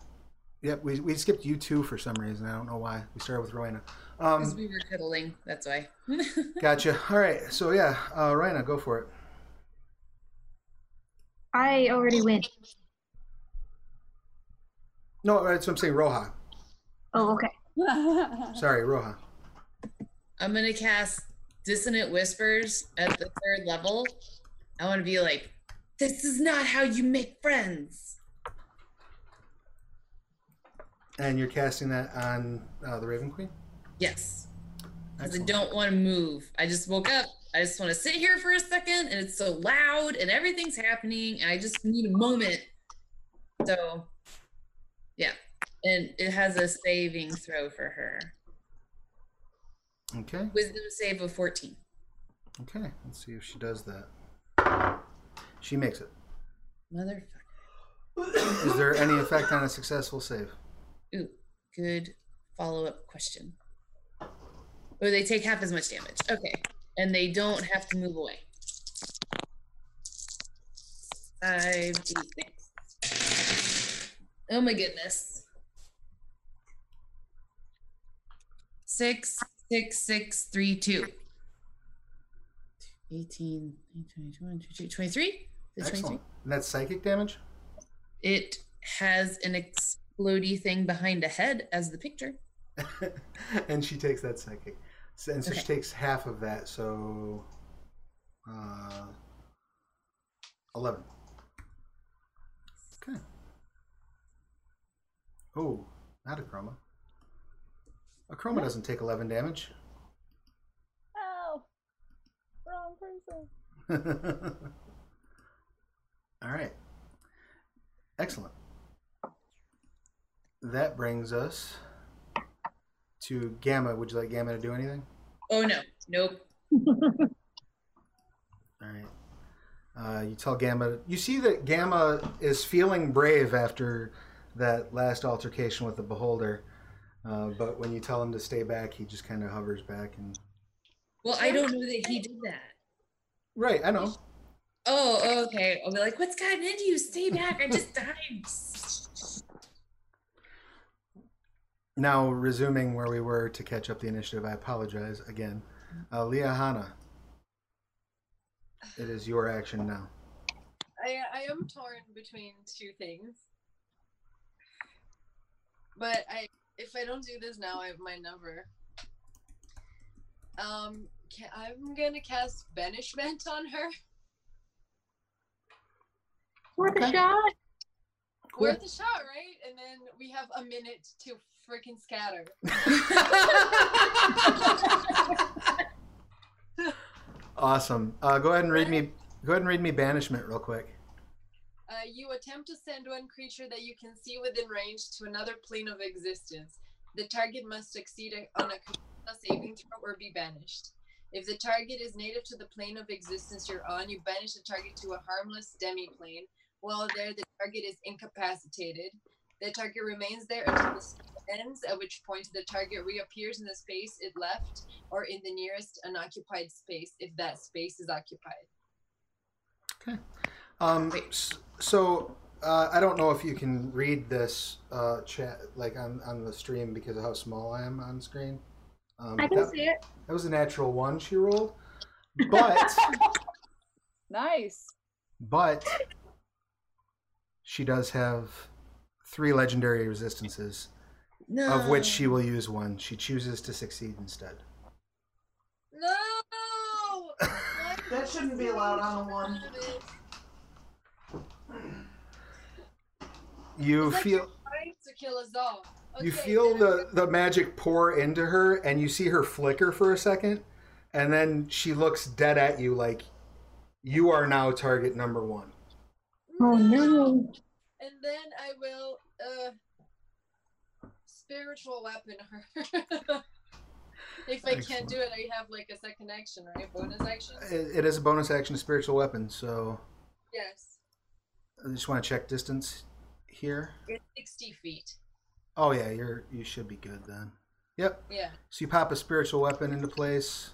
Yep, we, we skipped you two for some reason. I don't know why. We started with Rauvaena.
Because
Um,
we were cuddling. That's why.
gotcha. All right. So yeah, uh, Rauvaena, go for it.
I already went.
No, that's what I'm saying. Roja.
Oh, okay.
Sorry, Roja.
I'm gonna cast Dissonant Whispers at the third level. I want to be like, this is not how you make friends.
And you're casting that on uh, the Raven Queen.
Yes, because I don't want to move. I just woke up. I just want to sit here for a second, and it's so loud, and everything's happening, and I just need a moment. So, yeah, and it has a saving throw for her.
Okay.
Wisdom save of 14.
Okay. Let's see if she does that. She makes it.
Motherfucker.
Is there any effect on a successful save?
Ooh, good follow up question. Or they take half as much damage. Okay. And they don't have to move away. Five, eight, six. Oh my goodness. Six, six, six, three, two. 18, 22, 23? Is 23?
Excellent. And that's psychic damage?
It has an explodey thing behind a head as the picture.
and she takes that psychic. And so
Okay.
she takes half of that, so uh, 11. Oh, not Akroma. A chroma doesn't take eleven damage.
oh, wrong person.
All right. Excellent. That brings us to Gamma. Would you like Gamma to do anything?
Oh no, nope.
All right. Uh, you tell Gamma. You see that Gamma is feeling brave after that last altercation with the Beholder. Uh, but when you tell him to stay back, he just kind of hovers back and.
Well, I don't know that he did that.
Right, I know.
Oh, okay. I'll be like, what's gotten into you? Stay back. I just died.
Now, resuming where we were to catch up the initiative, I apologize again. Uh, Liahana, it is your action now.
I I am torn between two things. But I if I don't do this now, I might never. Um, ca I'm gonna cast banishment on her.
Worth a
Okay.
shot.
Cool.
Worth a shot, right? And then we have a minute to freaking scatter.
Awesome. Uh, go ahead and read me. Go ahead and read me banishment real quick.
Uh, you attempt to send one creature that you can see within range to another plane of existence. The target must succeed on a saving throw or be banished. If the target is native to the plane of existence you're on, you banish the target to a harmless demi-plane. While there, the target is incapacitated. The target remains there until the spell ends, at which point the target reappears in the space it left or in the nearest unoccupied space if that space is occupied.
Um, so uh, I don't know if you can read this uh, chat like on, on the stream because of how small I am on screen. Um,
I can
that,
see it.
that was a natural one she rolled, but
Nice.
but she does have three legendary resistances,
No.
of which she will use one. She chooses to succeed instead.
No!
That shouldn't be allowed on a one.
is it?
You
It's like
feel.
you're to kill us all.
You feel the, the magic pour into her, and you see her flicker for a second, and then she looks dead at you like you are now target number one.
Oh no.
And then I will uh spiritual weapon her. if I
Excellent.
can't do it, I have like a second action, right? Bonus action?
It, it is a bonus action spiritual weapon, so
Yes.
I just want to check distance here.
It's sixty feet.
Oh yeah, you're you should be good then. Yep.
Yeah.
So you pop a spiritual weapon into place.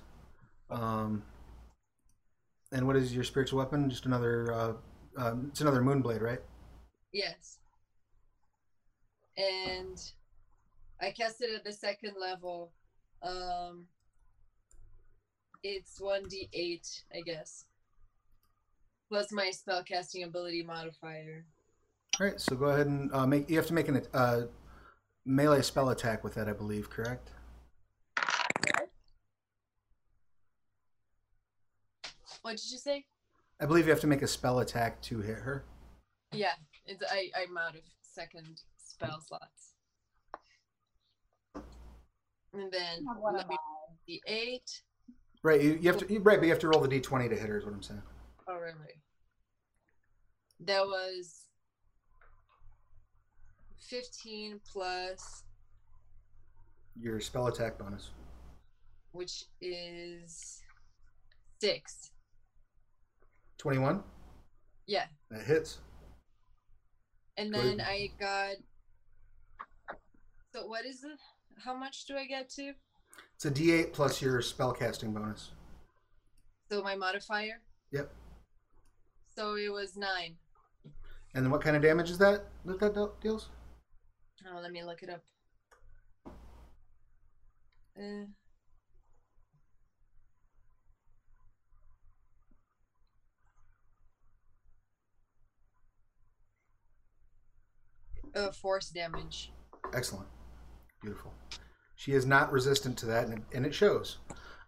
Um, and what is your spiritual weapon? Just another. Uh, um, it's another moonblade, right?
Yes. And I cast it at the second level. Um it's 1d8, I guess. Plus my spellcasting ability modifier.
All right, so go ahead and uh, make. You have to make an uh, melee spell attack with that, I believe. Correct?
What did you say?
I believe you have to make a spell attack to hit her.
Yeah, it's I I'm out of second spell slots. And then let me the eight.
Right. You, you have to. You, right, but you have to roll the d20 to hit her. Is what I'm saying.
Oh right, right. That was fifteen plus
Your spell attack bonus.
which is six.
21.
Yeah.
That hits.
And
Good.
then I got so what is it? How much do I get to?
It's a d8 plus your spell casting bonus.
So my modifier?
Yep.
So it was nine.
And then what kind of damage is that? That that deals?
Oh, let me look it up. Uh, uh, force damage.
Excellent. Beautiful. She is not resistant to that, and it, and it shows.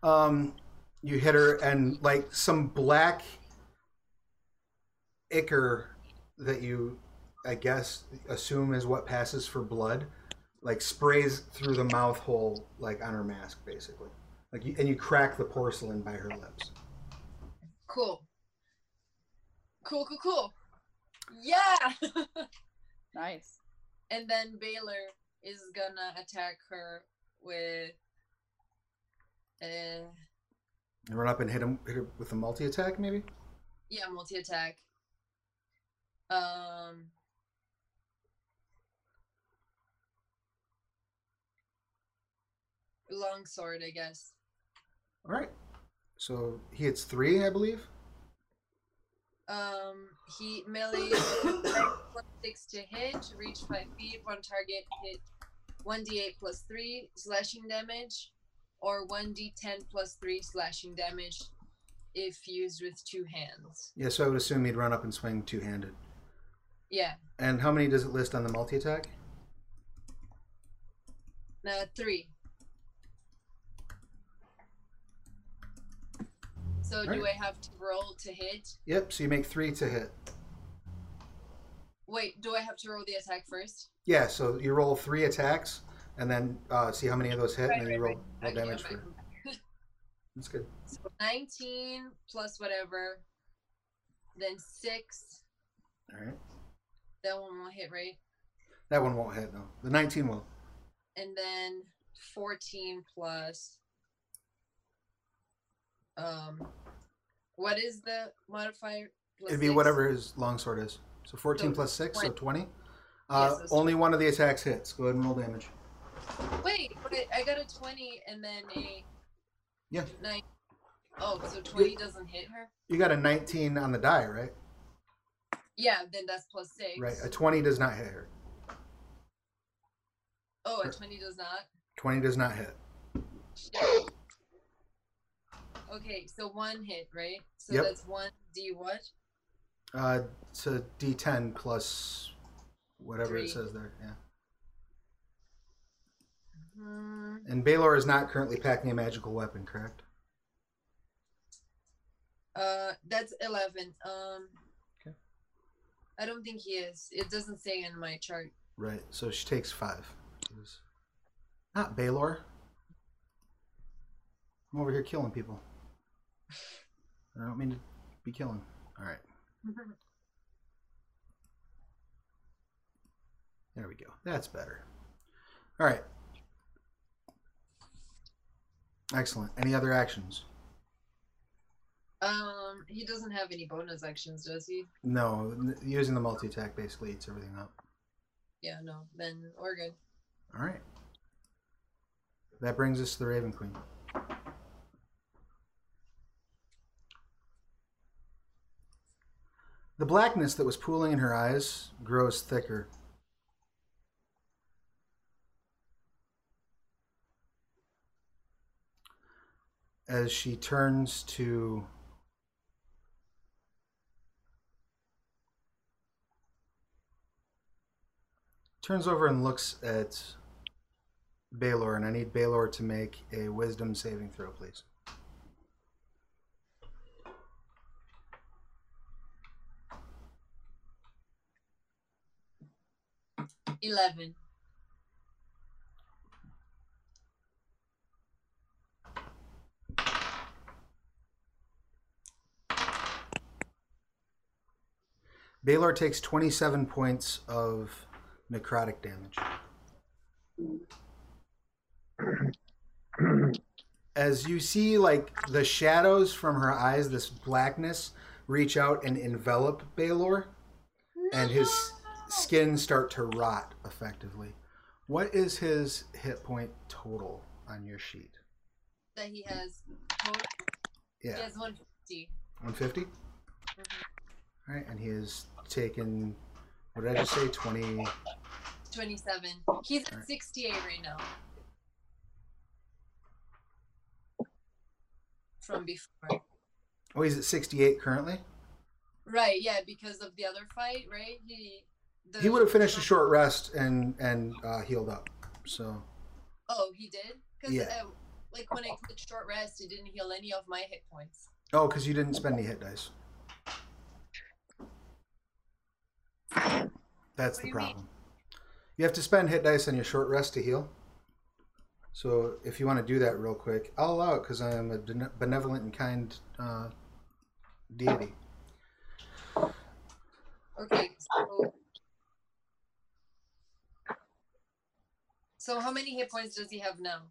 Um, you hit her, and like some black ichor that you, I guess, assume is what passes for blood, like sprays through the mouth hole, like on her mask, basically. Like, you, and you crack the porcelain by her lips.
Cool. Cool, cool, cool. Yeah!
Nice.
and then Baylor is gonna attack her with. Uh,
And run up and hit him, hit her with a multi attack, maybe.
yeah, multi attack. Um. Long sword, I guess.
All right. So he hits three, I believe.
Um, he melee plus six to hit, reach five feet, one target hit, one d8 plus three slashing damage, or one d10 plus three slashing damage, if used with two hands.
Yeah, so I would assume he'd run up and swing two handed.
Yeah,
And how many does it list on the multi attack?
uh, three. So do. I have to roll to hit?
Yep, so you make three to hit.
Wait, do I have to roll the attack first?
Yeah, so you roll three attacks and then uh, see how many of those hit,
Right,
and then you roll, roll
Okay,
damage for. That's good.
So 19 plus whatever, then 6.
All right.
That one won't hit, right?
That one won't hit, no. The 19 will.
And then 14 plus. Um, what is the modifier? Plus
It'd be
six?
whatever his longsword is. So 14
So
plus 6, so
20.
20. Uh,
Yes,
only one of the attacks hits. Go ahead and roll damage.
Wait, wait, I got a 20 and then a.
Yeah.
9. Oh, so 20 doesn't hit her?
You got a 19 on the die, right?
Yeah, then that's plus 6.
Right. A 20 does not hit her.
Oh, a 20 does not?
20 does not hit.
Shit. Okay, so one hit, right? So
Yep.
that's one D what?
Uh, it's a d10 plus whatever
Three.
it says there. Yeah.
Hmm.
And Baylor is not currently packing a magical weapon, correct?
Uh, that's eleven. Um.
Okay.
I don't think he is. It doesn't say in my chart.
Right. So she takes five. Not Baylor. I'm over here killing people. I don't mean to be killing. All right. There we go. That's better. All right. Excellent. Any other actions?
um, he doesn't have any bonus actions, does he?
No. Using the multi attack basically eats everything up.
Yeah, no. Then we're good.
All right. That brings us to the Raven Queen. The blackness that was pooling in her eyes grows thicker. As she turns to turns over and looks at Baylor, and I need Baylor to make a wisdom saving throw, please.
Eleven.
Baylor takes 27 points of necrotic damage. As you see, like the shadows from her eyes, this blackness, reach out and envelop Baylor, and his skin start to rot effectively. What is his hit point total on your sheet?
That he has. Total,
Yeah,
He has one fifty.
150. Mm-hmm. All right, and he has taken. What did I just say? 20.
Twenty-seven. He's at
Alright.
sixty-eight right now. From before.
Oh, he's at 68 currently.
Right. Yeah, because of the other fight, right? He. The,
He would have finished a short rest and and uh, healed up. So
Oh, he did. Because
Yeah.
uh, like when I clicked short rest, it didn't heal any of my hit points.
oh, because you didn't spend any hit dice. That's
What
the
do you mean?
problem. You have to spend hit dice on your short rest to heal. So if you want to do that real quick, I'll allow it because I am a benevolent and kind uh, deity.
Okay, so. So how many hit points does he have now?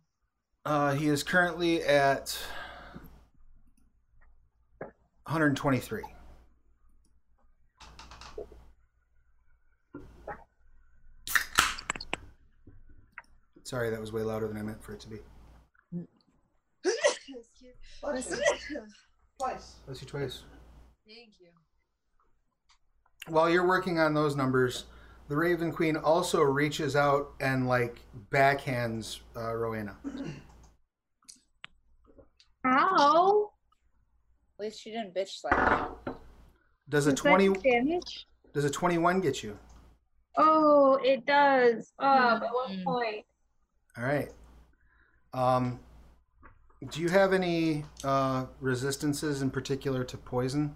Uh, he is currently at 123. Sorry, that was way louder than I meant for it to be.
Excuse-
Bless you. Twice.
Bless you twice.
Thank you.
While you're working on those numbers, the Raven Queen also reaches out and like backhands uh, Rauvaena.
Ow!
At least she didn't bitch slap me.
Does a
Does
20
damage?
does a 21 get you?
Oh, it does. Oh, at one
Mm.
point.
All right. Um, do you have any uh, resistances in particular to poison?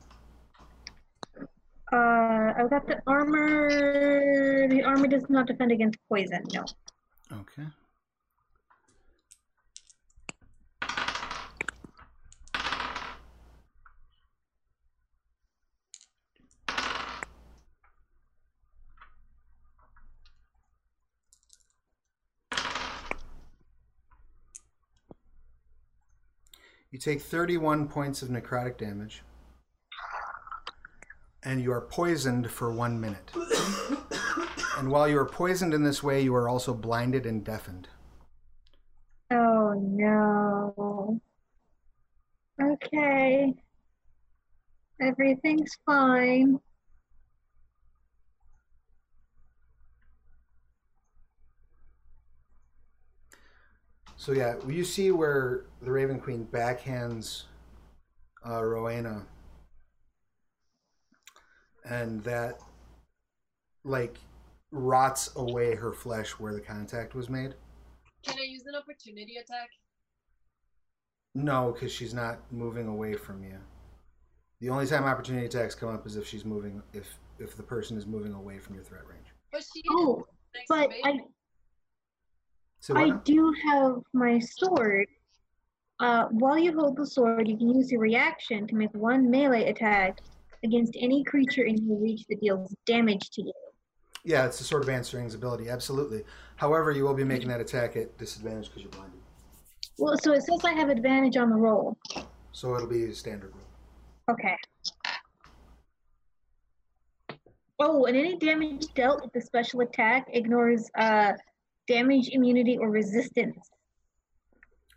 Uh, I've got the armor. The armor does not defend against poison. No.
Okay. You take 31 points of necrotic damage. And you are poisoned for one minute. and while you are poisoned in this way, you are also blinded and deafened.
Oh no. Okay. Everything's fine.
So yeah, you see where the Raven Queen backhands uh, Rauvaena, and that like rots away her flesh where the contact was made.
Can I use an opportunity attack?
No, because she's not moving away from you. The only time opportunity attacks come up is if she's moving, if if the person is moving away from your threat range.
But she
Oh, but. I
So
I
now?
do have my sword. Uh, while you hold the sword, you can use your reaction to make one melee attack against any creature in your reach that deals damage to you.
yeah, it's a sort of answering his ability, absolutely. However, you will be making that attack at disadvantage because you're blinded.
Well, so it says I have advantage on the roll.
So it'll be a standard roll.
Okay. Oh, and any damage dealt with the special attack ignores uh, damage, immunity, or resistance.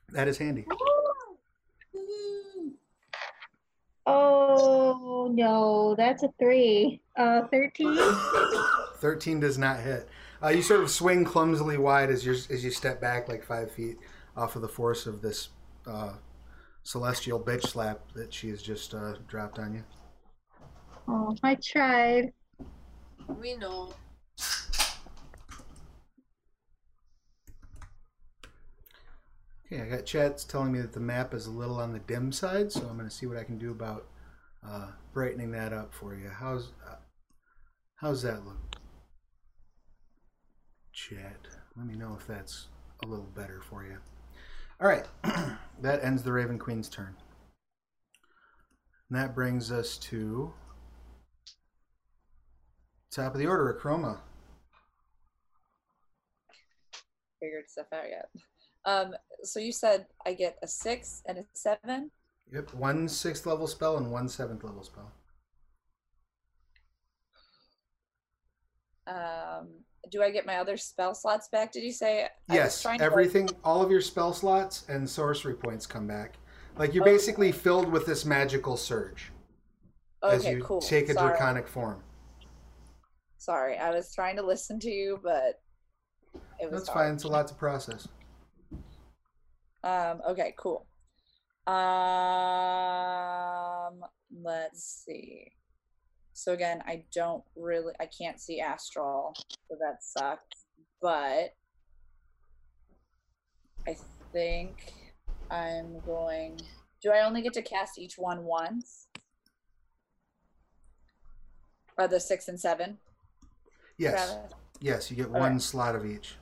That is handy.
Oh no, that's a three. Uh, thirteen.
13 does not hit. Uh, you sort of swing clumsily wide as you as you step back like five feet off of the force of this uh, celestial bitch slap that she has just uh, dropped on you.
Oh, I tried.
we know.
Okay, I got Chat's telling me that the map is a little on the dim side, so I'm going to see what I can do about uh, brightening that up for you. How's uh, how's that look? Chat, let me know if that's a little better for you. All right, that ends the Raven Queen's turn. And that brings us to top of the order, Chroma.
Figured stuff out yet. Um, so you said I get a six and a seven.
Yep, one sixth level spell and one seventh level spell.
Um, do I get my other spell slots back? Did you say?
Yes,
trying to-
everything, all of your spell slots and sorcery points come back. Like you're
Okay.
basically filled with this magical surge
okay, as
you
cool.
take a
Sorry.
draconic form.
Sorry, I was trying to listen to you, but it was
That's
hard.
fine. It's a lot to process.
Um, okay, cool. Um, let's see. So again, I don't really, I can't see astral, so that sucks. But I think I'm going. Do I only get to cast each one once? Are the six and seven?
Yes,
Travis?
yes, you get
Okay.
one slot of each.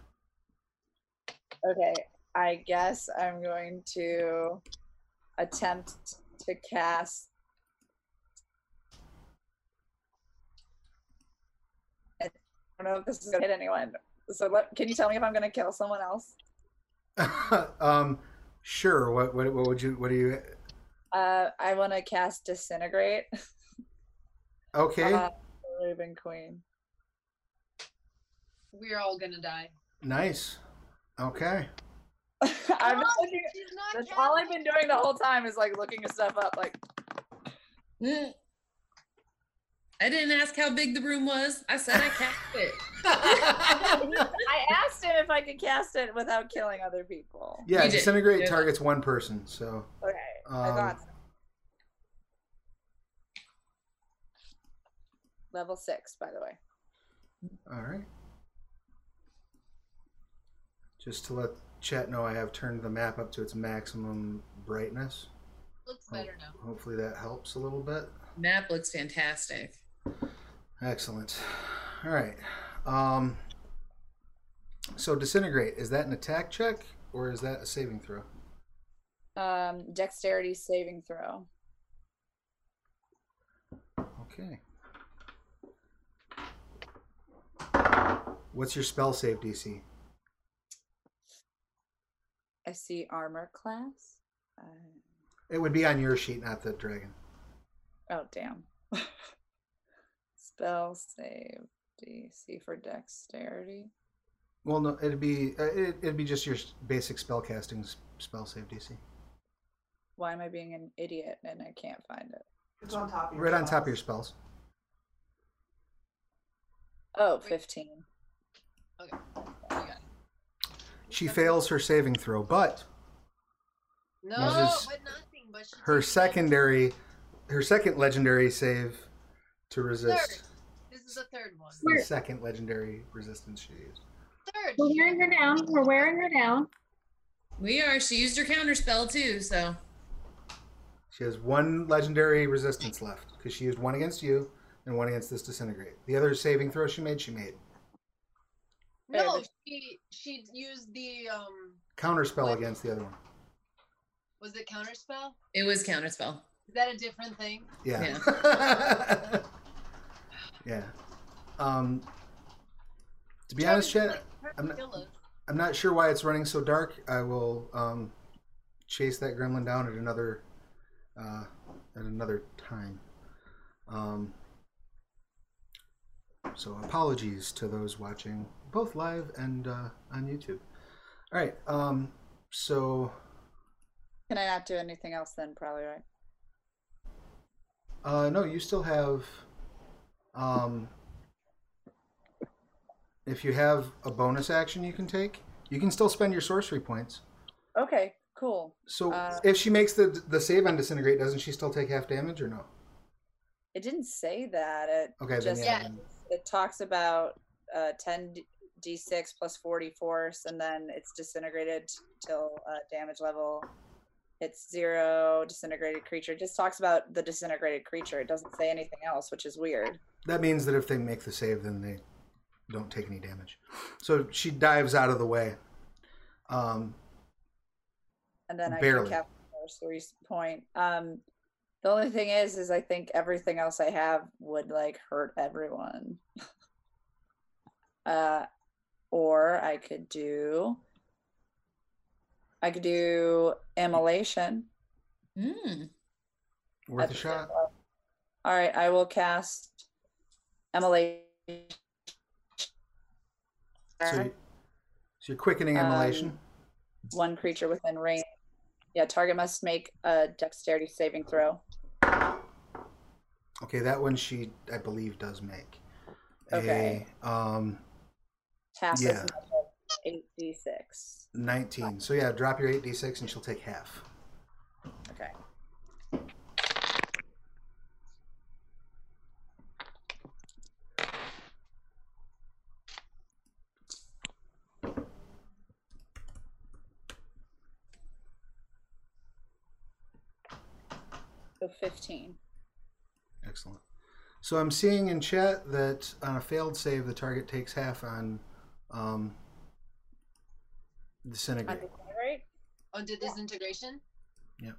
Okay, I guess I'm going to attempt to cast. I don't know if this is gonna hit anyone. So, let, can you tell me if I'm gonna kill someone else?
um, sure. What, what, what would you? What do you?
Uh, I want to cast disintegrate.
Okay,
Uh, Raven Queen.
We're all gonna die.
nice. Okay.
I'm
No,
just looking.
she's not
That's all I've been doing the whole time is like looking stuff up. Like,
Mm. I didn't ask how big the room was. I said I cast it.
I asked him if I could cast it without killing other people.
Yeah,
You did.
disintegrate
Yeah.
targets one person. So
Okay, I
Um,
thought so. Level six, by the way.
All right. Just to let chat know, I have turned the map up to its maximum brightness.
Looks better now.
Hopefully that helps a little bit.
Map looks fantastic.
Excellent. All right. Um, so disintegrate is that an attack check or is that a saving throw?
Um, dexterity saving throw.
Okay. What's your spell save DC?
I see armor class. Uh,
It would be on your sheet, not the dragon.
oh damn. Spell save DC for dexterity.
Well, no, it'd be uh, it, it'd be just your basic spell casting spell save DC.
Why am I being an idiot and I can't find it?
It's on top of your
Right on top of your
spells.
spells.
Oh, 15.
Okay. I got it.
She fails her saving throw, but
No,
This is
but nothing. But she
her
takes damage.
secondary, her second legendary save to resist.
Third. This is the third one.
The
Where-
second legendary resistance she used.
Third.
We're wearing her down. We're wearing her down.
We are. She used her counter spell too, so
She has one legendary resistance left because she used one against you and one against this disintegrate. The other saving throw she made, she made
No,
Third.
she she used the um.
counter spell
What?
against the other one.
Was it counterspell?
it was counter spell.
Is that a different thing?
Yeah. Yeah. Um, to be honest,
Travis, like,
I'm not- I'm not sure why it's running so dark. I will um, chase that gremlin down at another uh, at another time. Um, so apologies to those watching both live and uh, on YouTube. All right. Um, so
Can I not do anything else then? Probably right.
uh, no, you still have. Um, if you have a bonus action you can take, you can still spend your sorcery points.
Okay, cool.
So
Uh,
if she makes the the save on disintegrate, doesn't she still take half damage or no?
It didn't say that. It
Okay,
just
yeah.
It talks about uh 10 d- d6 plus 40 force, and then it's disintegrated till uh, damage level. It's zero disintegrated creature. It just talks about the disintegrated creature. It doesn't say anything else, which is weird.
That means that if they make the save, then they don't take any damage. So she dives out of the way. Um,
And then I
Barely.
can cap force three point. Um, the only thing is, is I think everything else I have would like hurt everyone. uh, or I could do. I could do immolation.
Mm.
worth a
That's-
shot.
All right, I will cast immolation.
So, you, so you're quickening
Um,
immolation.
One creature within range. Yeah, target must make a dexterity saving throw.
Okay, that one she, I believe, does make.
Okay.
A, um,
Half
Yeah.
as much as eight d six.
19. So yeah, drop your 8d6 and she'll take half.
Okay. So fifteen.
Excellent. So I'm seeing in chat that on a failed save, the target takes half on um, disintegrate.
Disintegrate?
Oh, did disintegration? Yeah.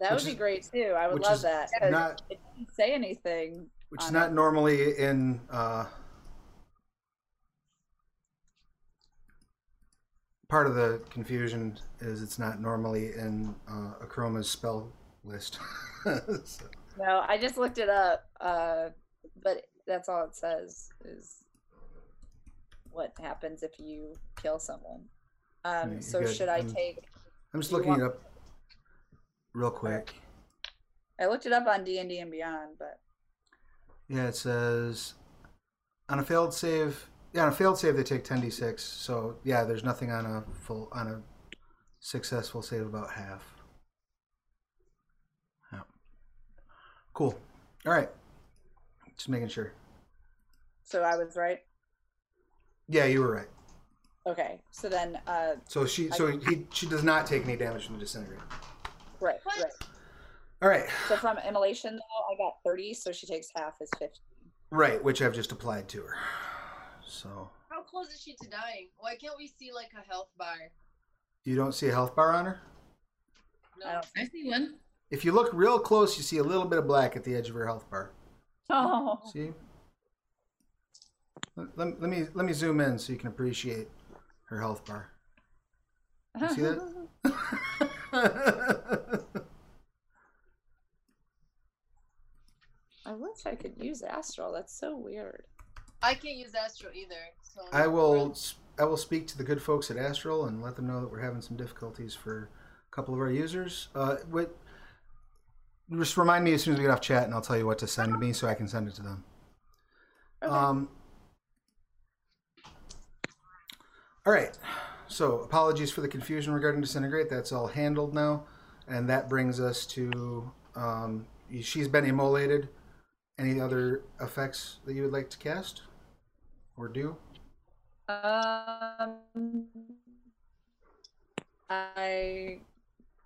That
Which
would be
is-
great too. I would love that.
not-
it didn't say anything.
Which is not
it.
normally in. Uh, part of the confusion is it's not normally in uh, Akroma's spell list. So-
No, I just looked it up. Uh, but that's all it says is what happens if you kill someone. Um,
Right,
so
got-
should I
um,
take?
I'm just looking it up real quick.
I looked it up on D and D and Beyond, but
Yeah, it says on a failed save. Yeah, on a failed save they take 10d6. So yeah, there's nothing on a full on a successful save about half. Yeah. Cool. All right. Just making sure.
so I was right.
Yeah, you were right.
Okay, so then, uh,
So she so he she does not take any damage from the disintegrate.
right,
What?
right.
All right.
So from immolation though, I got thirty, so she takes half as fifty.
Right, which I've just applied to her. So
How close is she to dying? Why can't we see like a health bar?
you don't see a health bar on her?
I
No.
don't.
I see one.
If you look real close, you see a little bit of black at the edge of her health bar.
Oh,
See? Let, let, let me let me zoom in so you can appreciate her health bar. You see that?
I wish I could use astral. That's so weird.
I can't use astral either. So
I will s- I will speak to the good folks at Astral and let them know that we're having some difficulties for a couple of our users. Uh, what? Just remind me as soon as we get off chat, and I'll tell you what to send to me so I can send it to them.
Okay.
Um, all right. So apologies for the confusion regarding disintegrate. That's all handled now, and that brings us to um, she's been immolated. Any other effects that you would like to cast or do?
Um, I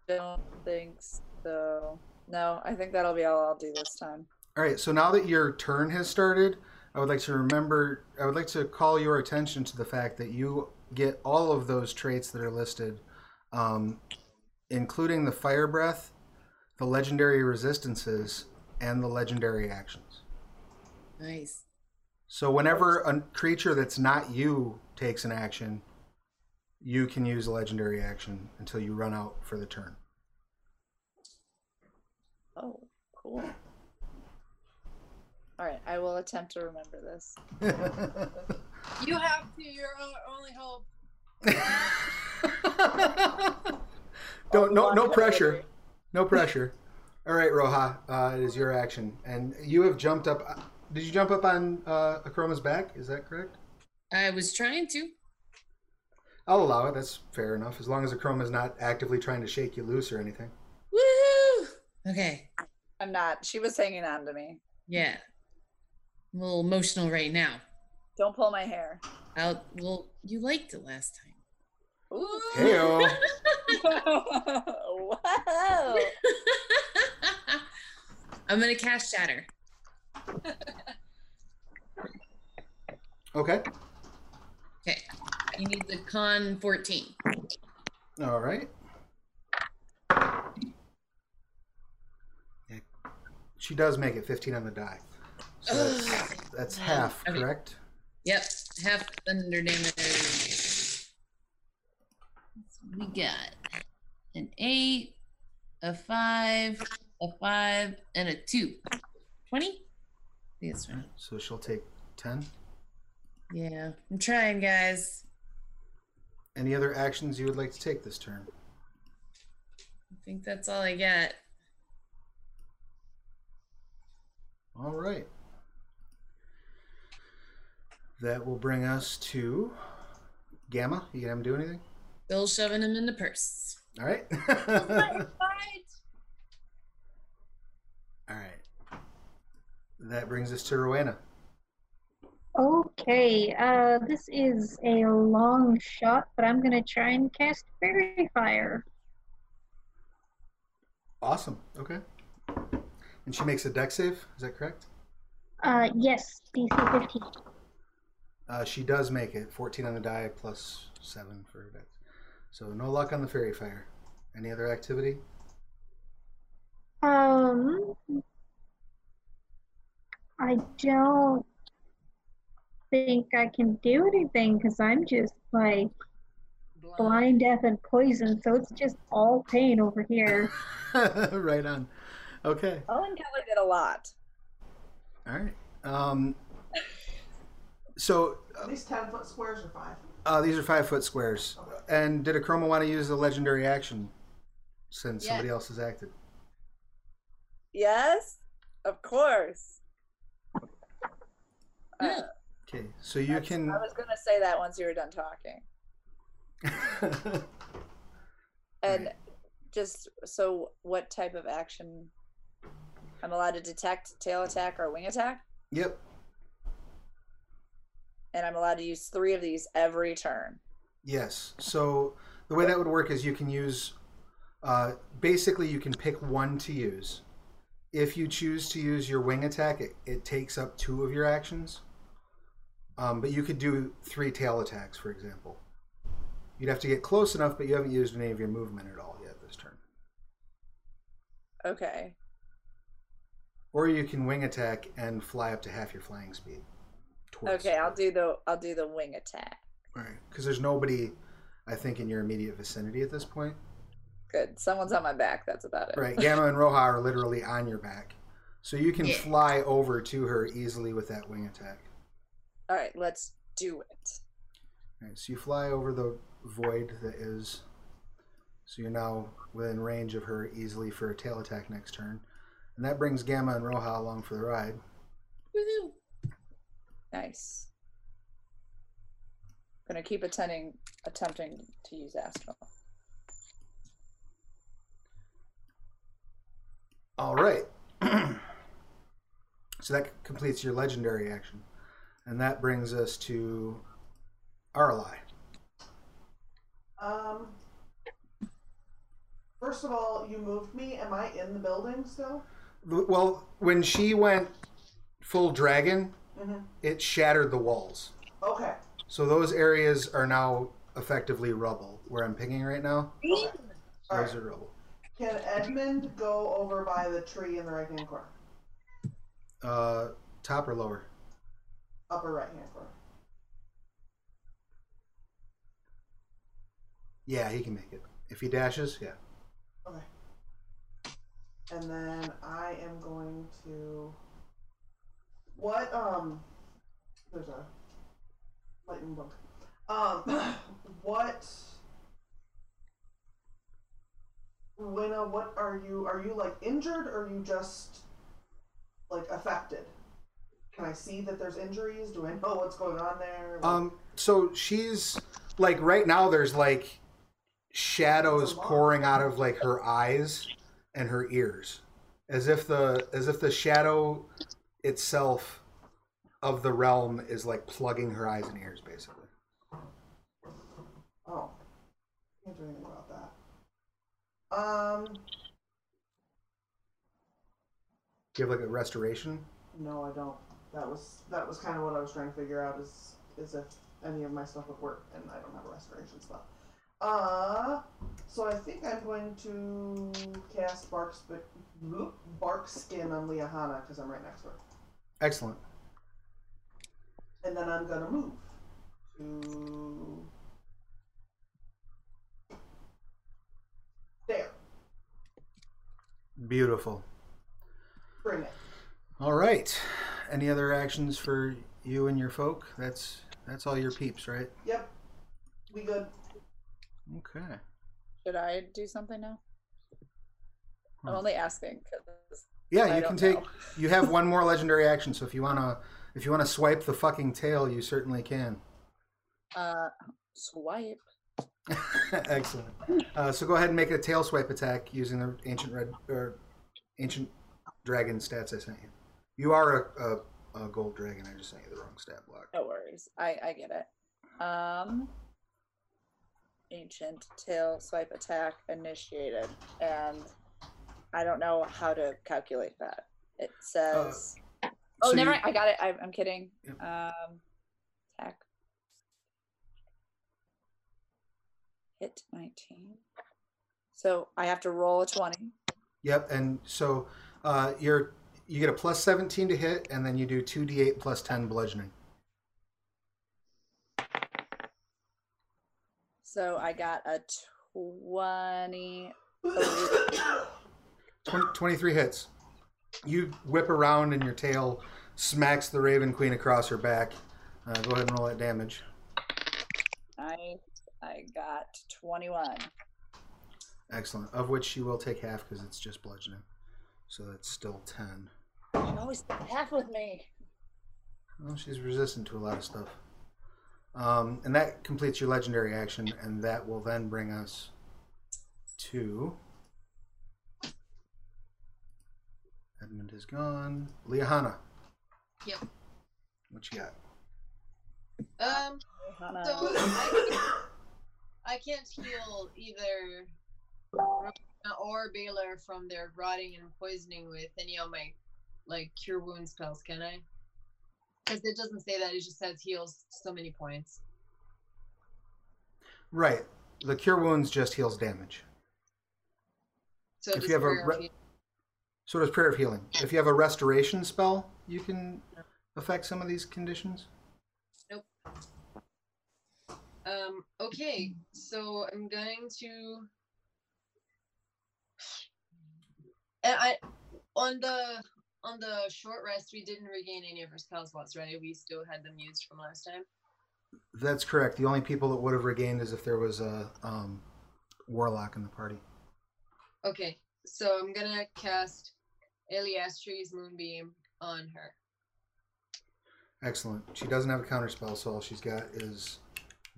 don't think so. No, I think that'll be all I'll do this time.
All right. So now that your turn has started, I would like to remember. I would like to call your attention to the fact that you get all of those traits that are listed, um, including the fire breath, the legendary resistances, and the legendary actions.
Nice.
So whenever a creature that's not you takes an action, you can use a legendary action until you run out for the turn.
Oh, cool. All right, I will attempt to remember this.
You have to. You're only hope.
Don't no no pressure. No pressure. All right, Roja, uh, it is your action, and you have jumped up. uh, Did you jump up on uh, Akroma's back? Is that correct?
I was trying to.
I'll allow it. That's fair enough, as long as Akroma's not actively trying to shake you loose or anything.
Woo! Okay.
I'm not. She was hanging on to me.
Yeah. I'm a little emotional right now.
Don't pull my hair.
I'll, well, you liked it last time.
Ooh.
Heyo.
Whoa.
I'm gonna cast Shatter.
Okay.
Okay. You need the con 14.
All right. Yeah. She does make it 15 on the die. So that's, that's half,
Okay.
correct?
Yep, half thunder damage. We got an eight, a five, a five, and a two. 20? I think it's 20.
So she'll take 10.
Yeah, I'm trying, guys.
Any other actions you would like to take this turn?
I think that's all I got.
All right. That will bring us to Gamma. You gonna have him do anything?
Still shoving him in the purse.
All right.
Fight!
All right. That brings us to Rauvaena.
Okay, uh, this is a long shot, but I'm gonna try and cast Fairy Fire.
Awesome. Okay. And she makes a dex save. Is that correct?
Uh, yes, DC 15.
Uh, she does make it. 14 on the die plus 7 for her dex. So no luck on the fairy fire. Any other activity?
Um, I don't think I can do anything because I'm just like blind, deaf, and poison. so it's just all pain over here.
right on. Okay.
Owen Kelly did a lot.
All right. Um, so
At least 10 foot squares are five.
uh, these are five foot squares. And did Akroma want to use the legendary action since
Yeah.
somebody else has acted?
Yes, of course.
Yeah.
Uh,
Okay. So you can.
I was gonna say that once you were done talking. And
Right.
just so, what type of action? I'm allowed to detect tail attack or wing attack,
yep.
And I'm allowed to use three of these every turn.
Yes. So the way that would work is you can use, uh, basically, you can pick one to use. If you choose to use your wing attack, it, it takes up two of your actions. Um, but you could do three tail attacks, for example. You'd have to get close enough, but you haven't used any of your movement at all yet this turn.
Okay.
Or you can wing attack and fly up to half your flying speed. Towards-
Okay, I'll do the I'll do the wing attack.
Right. Because there's nobody, I think, in your immediate vicinity at this point.
Good. Someone's on my back. That's about it.
Right. Gamma and Roja are literally on your back. So you can
Yeah.
fly over to her easily with that wing attack.
All right, let's do it.
All right, so you fly over the void that is. So you're now within range of her easily for a tail attack next turn. And that brings Gamma and Roja along for the ride.
Woohoo.
Nice. Gonna keep attending attempting to use astral.
All right. so that completes your legendary action. And that brings us to Aralei.
Um. First of all, you moved me. Am I in the building still?
Well, when she went full dragon,
Mm-hmm.
it shattered the walls.
Okay.
So those areas are now effectively rubble. Where I'm pinging right now,
okay. All
those
right.
are rubble.
Can Edmund go over by the tree in the right hand corner?
Uh, top or lower?
Upper right hand corner.
Yeah, he can make it. If he dashes, yeah.
Okay. And then I am going to. What um? There's a lightning bolt. Um, what? Lena, what are you? Are you like injured, or are you just like affected? Can I see that there's injuries? Do I know what's going on there? Like-
Um, so she's like right now. There's like shadows pouring out of like her eyes and her ears, as if the as if the shadow itself of the realm is like plugging her eyes and ears, basically.
Oh. Can't do anything about that. Um,
Do you have like a restoration?
no, I don't. That was that was kind of what I was trying to figure out is is if any of my stuff would work, and I don't have a restoration spell. Uh, so I think I'm going to cast Bark Sp- Bark Skin on Liahana because I'm right next to her,
Excellent.
and then I'm gonna move to there.
Beautiful.
Bring it.
All right. Any other actions for you and your folk? That's that's all your peeps, right?
Yep. We good.
Okay.
Should I do something now? I'm
Hmm.
only asking because
Yeah, you can take.
know.
You have one more legendary action, so if you wanna, if you wanna swipe the fucking tail, you certainly can.
uh, swipe.
Excellent. Uh, so go ahead and make a tail swipe attack using the ancient red or ancient dragon stats I sent you. You are a, a, a gold dragon. I just sent you the wrong stat block.
No worries. I I get it. Um, ancient tail swipe attack initiated, and I don't know how to calculate that. It says. oh,
so
never
you-
mind. I got it. I, I'm kidding.
Yep.
Um, attack. Hit 19. So I have to roll a 20.
Yep. And so uh, you're you get a plus seventeen to hit, and then you do two d eight plus ten bludgeoning.
So I got a 20.
20, 23 hits. You whip around, and your tail smacks the Raven Queen across her back. Uh, go ahead and roll that damage.
I I got 21.
Excellent. Of which she will take half because it's just bludgeoning. So that's still 10.
You always take half with me.
Well, she's resistant to a lot of stuff. Um, and that completes your legendary action, and that will then bring us to. Edmund is gone. Liahana.
Yep.
What you got?
Um,
Hannah.
so I can't, I can't heal either Rauvaena or Baylor from their rotting and poisoning with any of my like cure wound spells, can I? Because it doesn't say that; it just says heals so many points.
Right. The cure wounds just heals damage.
So
If you have a re-
heal-
So does Prayer of Healing. If you have a restoration spell, you can affect some of these conditions. Nope.
Um, okay, so I'm going to. And I on the on the short rest we didn't regain any of our spell slots, right? We still had them used from last time.
That's correct. The only people that would have regained is if there was a um, warlock in the party.
Okay, so I'm gonna cast Eilistraee's Moonbeam on her.
Excellent. She doesn't have a counter spell, so all she's got is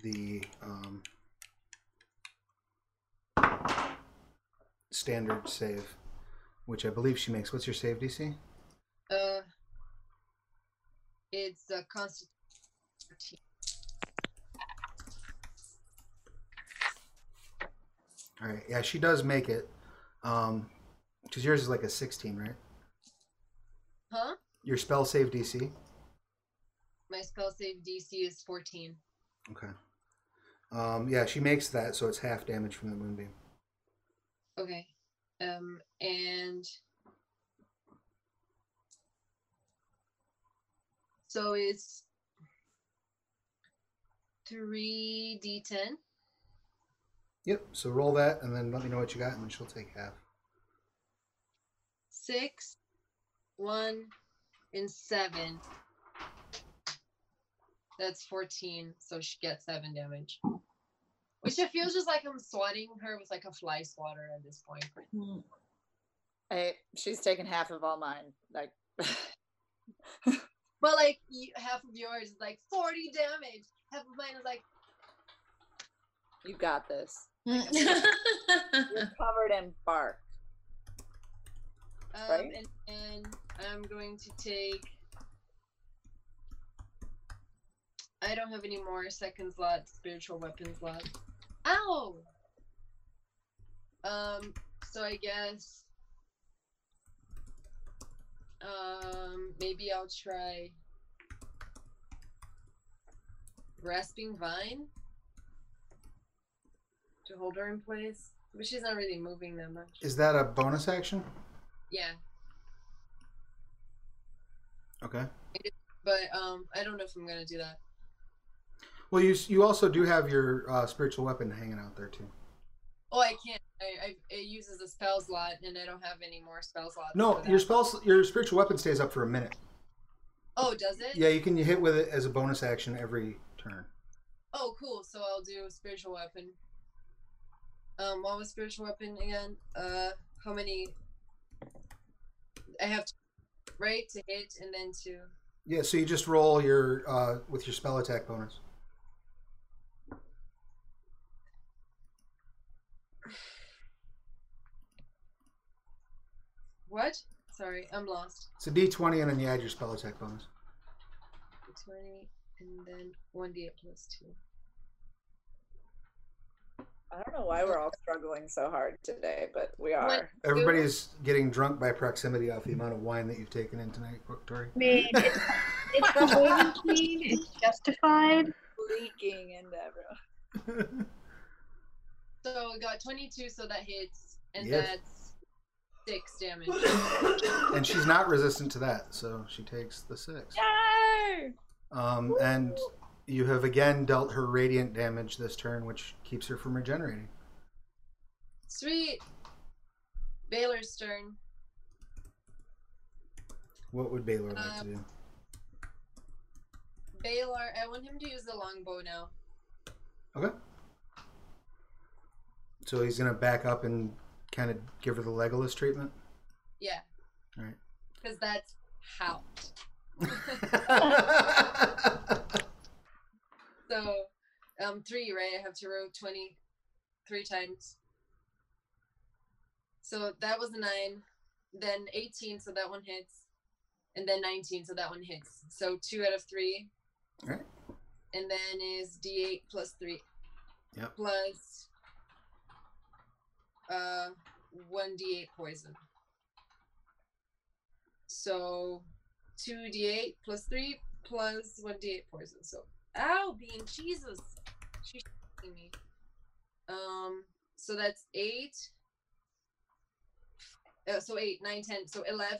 the um, standard save, which I believe she makes. What's your save DC?
Uh, it's a constitution.
All right. Yeah, she does make it. Um, because yours is like a 16, right?
Huh?
Your spell save DC.
My spell save DC is 14.
Okay. Um, yeah, she makes that, so it's half damage from the moonbeam.
Okay. Um, and so it's three d10.
Yep. So roll that, and then let me know what you got, and then she'll take half.
Six, one, and seven. That's 14, so she gets seven damage. Which it feels just like I'm swatting her with like a fly swatter at this point.
I, she's taken half of all mine. Like,
But like you, half of yours is like 40 damage. Half of mine is like
you got this.
Hmm.
You're covered in bark.
Um,
Right.
and, and I'm going to take I don't have any more second slot spiritual weapon slot. Ow! Um, so I guess um maybe I'll try grasping vine to hold her in place. But she's not really moving that much.
Is that a bonus action?
Yeah.
Okay.
But um I don't know if I'm gonna do that.
Well, you you also do have your uh, spiritual weapon hanging out there too.
Oh I can't. I, I it uses a spell slot and I don't have any more spell slots.
No, your
that.
spell your spiritual weapon stays up for a minute.
Oh, does it?
Yeah, you can hit with it as a bonus action every turn.
Oh, cool. So I'll do spiritual weapon. Um, what was spiritual weapon again? Uh, how many? I have to, right to hit and then to.
Yeah, so you just roll your uh, with your spell attack bonus.
What? Sorry, I'm lost.
It's a D twenty, and then you add your spell attack bonus.
D20, and then one d8 plus two.
I don't know why we're all struggling so hard today, but we are.
Everybody's getting drunk by proximity off the amount of wine that you've taken in tonight, Tori.
I it's, it's the Raven Queen. It's justified.
Leaking into everyone.
So we got twenty-two, so that hits, and
Yes.
that's six damage.
and she's not resistant to that, so she takes the six.
Yay!
Um, and you have again dealt her radiant damage this turn, which keeps her from regenerating.
Sweet. Baylor's turn.
What would Baylor like to
Um,
do?
Baylor, I want him to use the longbow now.
Okay. So he's gonna back up and kind of give her the Legolas treatment.
Yeah.
Alright.
Because that's how. So, um, three, right? I have to roll 20 three times. So that was a nine. Then 18, so that one hits. And then 19, so that one hits. So two out of three.
Alright.
And then is D8 plus three.
Yep.
Plus uh, 1d8 poison. So 2d8 plus 3 plus 1d8 poison. So, ow, being Jesus. She's me. Um, so that's 8. Uh, so 8, nine, ten. So 11,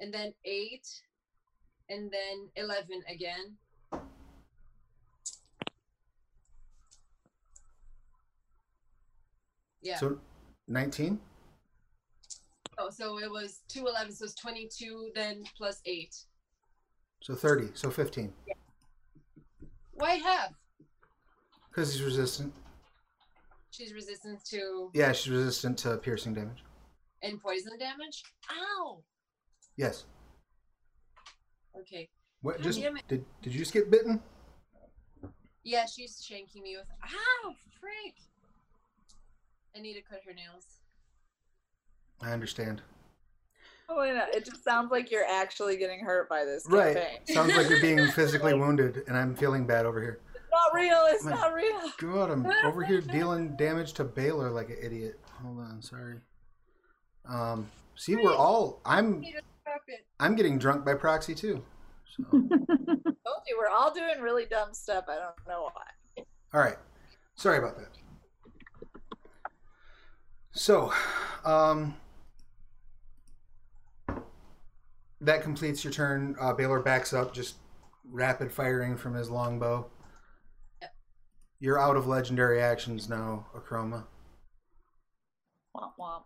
and then 8, and then 11 again. Yeah.
So, nineteen.
Oh, so it was two eleven, so it's twenty two, then plus eight.
So thirty. So fifteen.
Why half?
Because he's resistant.
She's resistant to
Yeah, she's resistant to piercing damage.
and poison damage. Ow.
Yes.
Okay.
What?
God
Just did? Did you just get bitten?
Yeah, she's shanking me with. Ow, freak! I need to cut her nails.
I understand.
It just sounds like you're actually getting hurt by this
Right.
campaign.
Sounds like you're being physically wounded, and I'm feeling bad over here.
It's not real. It's
My-
not real.
God, I'm over here dealing damage to Baylor like an idiot. Hold on, sorry. Um, see, we're all. I'm.
Need to stop it.
I'm getting drunk by proxy too. So,
Told you we're all doing really dumb stuff. I don't know why.
all right. Sorry about that. So, um, that completes your turn. Uh, Baylor backs up, just rapid firing from his longbow.
Yep.
You're out of legendary actions now, Akroma.
Womp womp.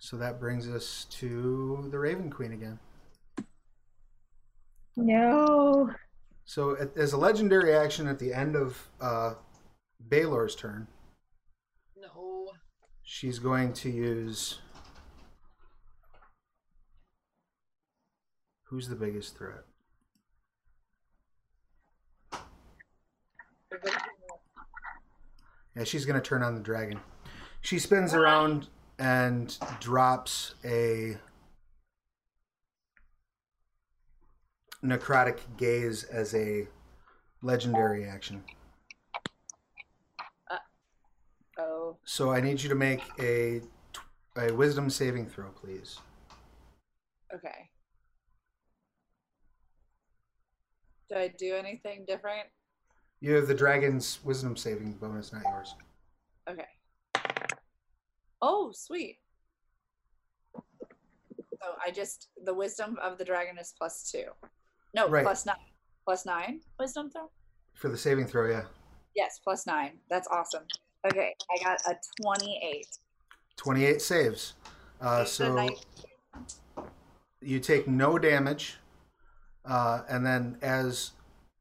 So that brings us to the Raven Queen again.
No.
So as a legendary action at the end of uh, Baylor's turn,
No.
she's going to use. Who's the biggest threat? Yeah, she's going to turn on the dragon. She spins around and drops a necrotic gaze as a legendary action.
Uh, oh,
So I need you to make a a wisdom saving throw, please.
okay. Do I do anything different?
You have the dragon's wisdom saving bonus, not yours.
Okay. Oh, sweet. So I just the wisdom of the dragon is plus two. No,
Right.
plus nine. Plus nine wisdom throw?
For the saving throw, yeah.
Yes, plus nine. That's awesome. Okay, I got a twenty-eight.
28 saves. Uh,
so
you take no damage. Uh, and then as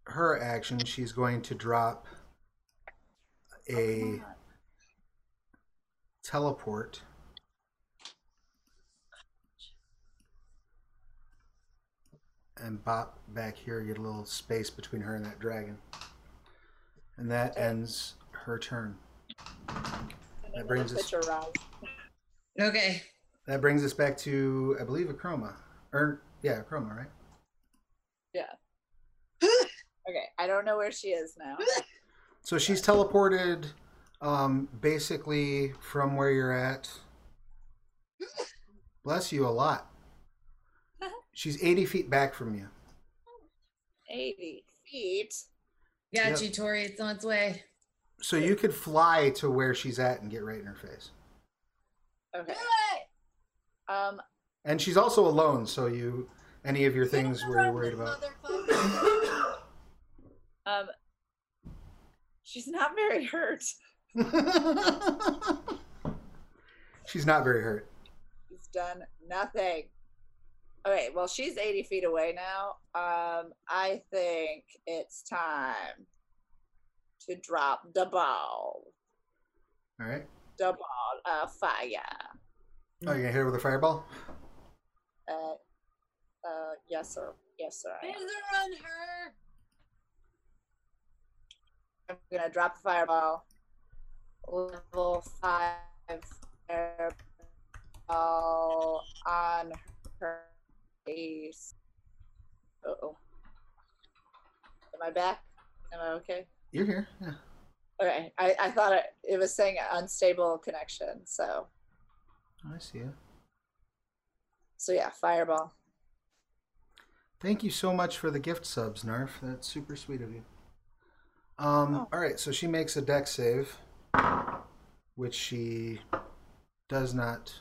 her action, she's going to drop a teleport. And bop back here, get a little space between her and that dragon. And that ends her turn.
Another
brings us-
Okay.
That brings us back to, I believe, Akroma. Or, yeah, Akroma, right?
Okay, I don't know where she is now.
So she's teleported um, basically from where you're at. Bless you a lot. She's 80 feet back from you.
Eighty feet.
Got
Yep.
you, Tori. It's on its way.
So you could fly to where she's at and get right in her face.
Okay.
Do it!
Um.
And she's also alone, so you any of your things where you're worried about.
Um. She's not very hurt.
she's not very hurt.
She's done nothing. Okay, well, she's 80 feet away now. Um, I think it's time to drop the ball.
All right.
The ball of fire.
Oh, you gonna hit her with a fireball?
Uh, uh, yes, sir. Yes, sir. I am.
Laser on her!
I'm gonna drop the fireball. Level five fireball on her face. Uh oh. Am I back? Am I okay?
You're here. Yeah.
Okay. I, I thought it, it was saying unstable connection. So
I see you.
so yeah, fireball.
Thank you so much for the gift subs, Nerf. That's super sweet of you. Um,
Oh.
All right, so she makes a dex save, which she does not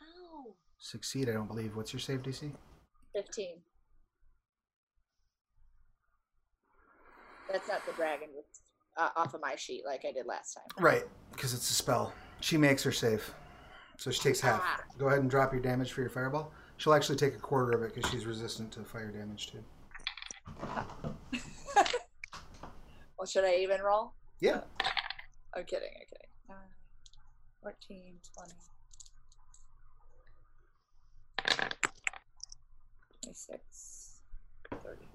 Ow.
succeed, I don't believe. What's your save DC?
Fifteen. That's not the dragon uh, off of my sheet like I did last time.
Right, because it's a spell. She makes her save. So she takes half.
Ah.
Go ahead and drop your damage for your fireball. She'll actually take a quarter of it because she's resistant to fire damage too.
Well, should I even roll?
Yeah.
I'm kidding. I'm kidding. Uh, 14, 20. 26, 30.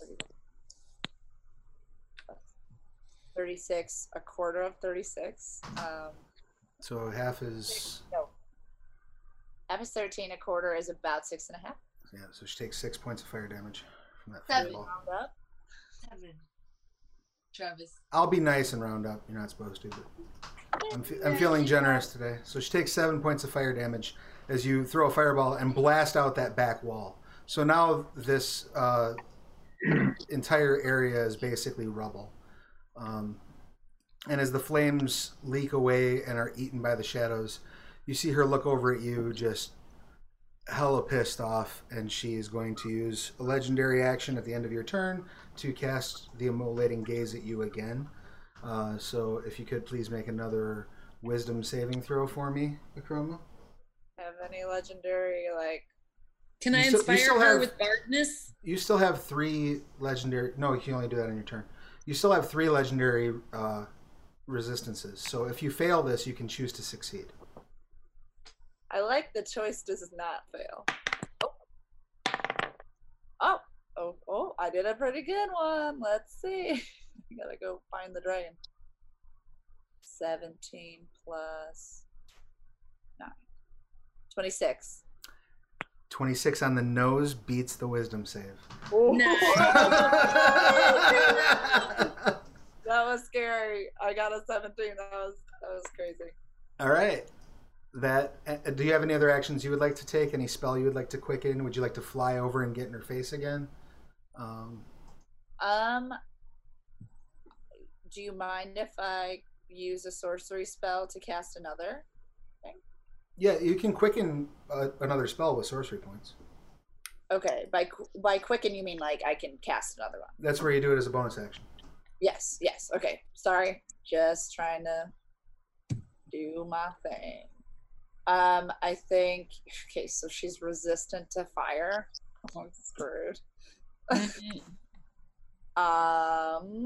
30. 36, a quarter of 36. Um,
So half is
no. Half is 13, a quarter is about six and a half.
yeah. So she takes six points of fire damage from that
Seven.
fireball.
Round up.
Seven. Travis.
I'll be nice and round up. You're not supposed to, but I'm, fe- I'm feeling generous today. So she takes seven points of fire damage as you throw a fireball and blast out that back wall. So now this uh, entire area is basically rubble. Um, and as the flames leak away and are eaten by the shadows, you see her look over at you just hella pissed off, and she is going to use a legendary action at the end of your turn to cast the immolating gaze at you again. Uh, so if you could please make another wisdom saving throw for me, Akroma.
Have any legendary, like,
Can
You
I
still-
inspire her
have-
with darkness?
You still have three legendary. No, you can only do that on your turn. You still have three legendary uh, resistances. So if you fail this, you can choose to succeed.
I like the choice does not fail. Oh. Oh, oh, oh, I did a pretty good one. Let's see. I gotta go find the dragon. 17 plus 9. 26.
26 on the nose beats the wisdom save.
Nice.
that was scary. I got a 17. That was that was crazy.
All right. That. Uh, do you have any other actions you would like to take? Any spell you would like to quicken? Would you like to fly over and get in her face again? Um,
Um, do you mind if I use a sorcery spell to cast another?
thing yeah, you can quicken uh, another spell with sorcery points.
Okay, by by quicken you mean like I can cast another one?
That's where you do it as a bonus action.
Yes, yes. Okay, sorry. Just trying to do my thing. Um, I think. Okay, so she's resistant to fire. Oh, I'm screwed. Um,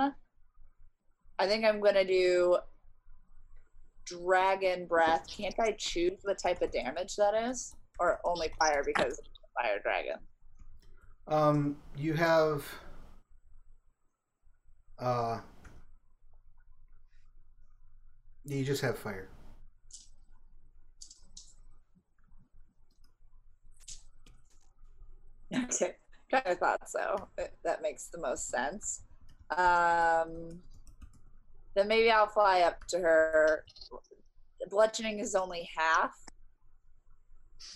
I think I'm gonna do dragon breath. Can't I choose the type of damage that is, or only fire because it's a fire dragon?
Um, you have. Uh, you just have fire.
Okay, kind of thought so. That- That makes the most sense. Um, then maybe I'll fly up to her. Bludgeoning is only half.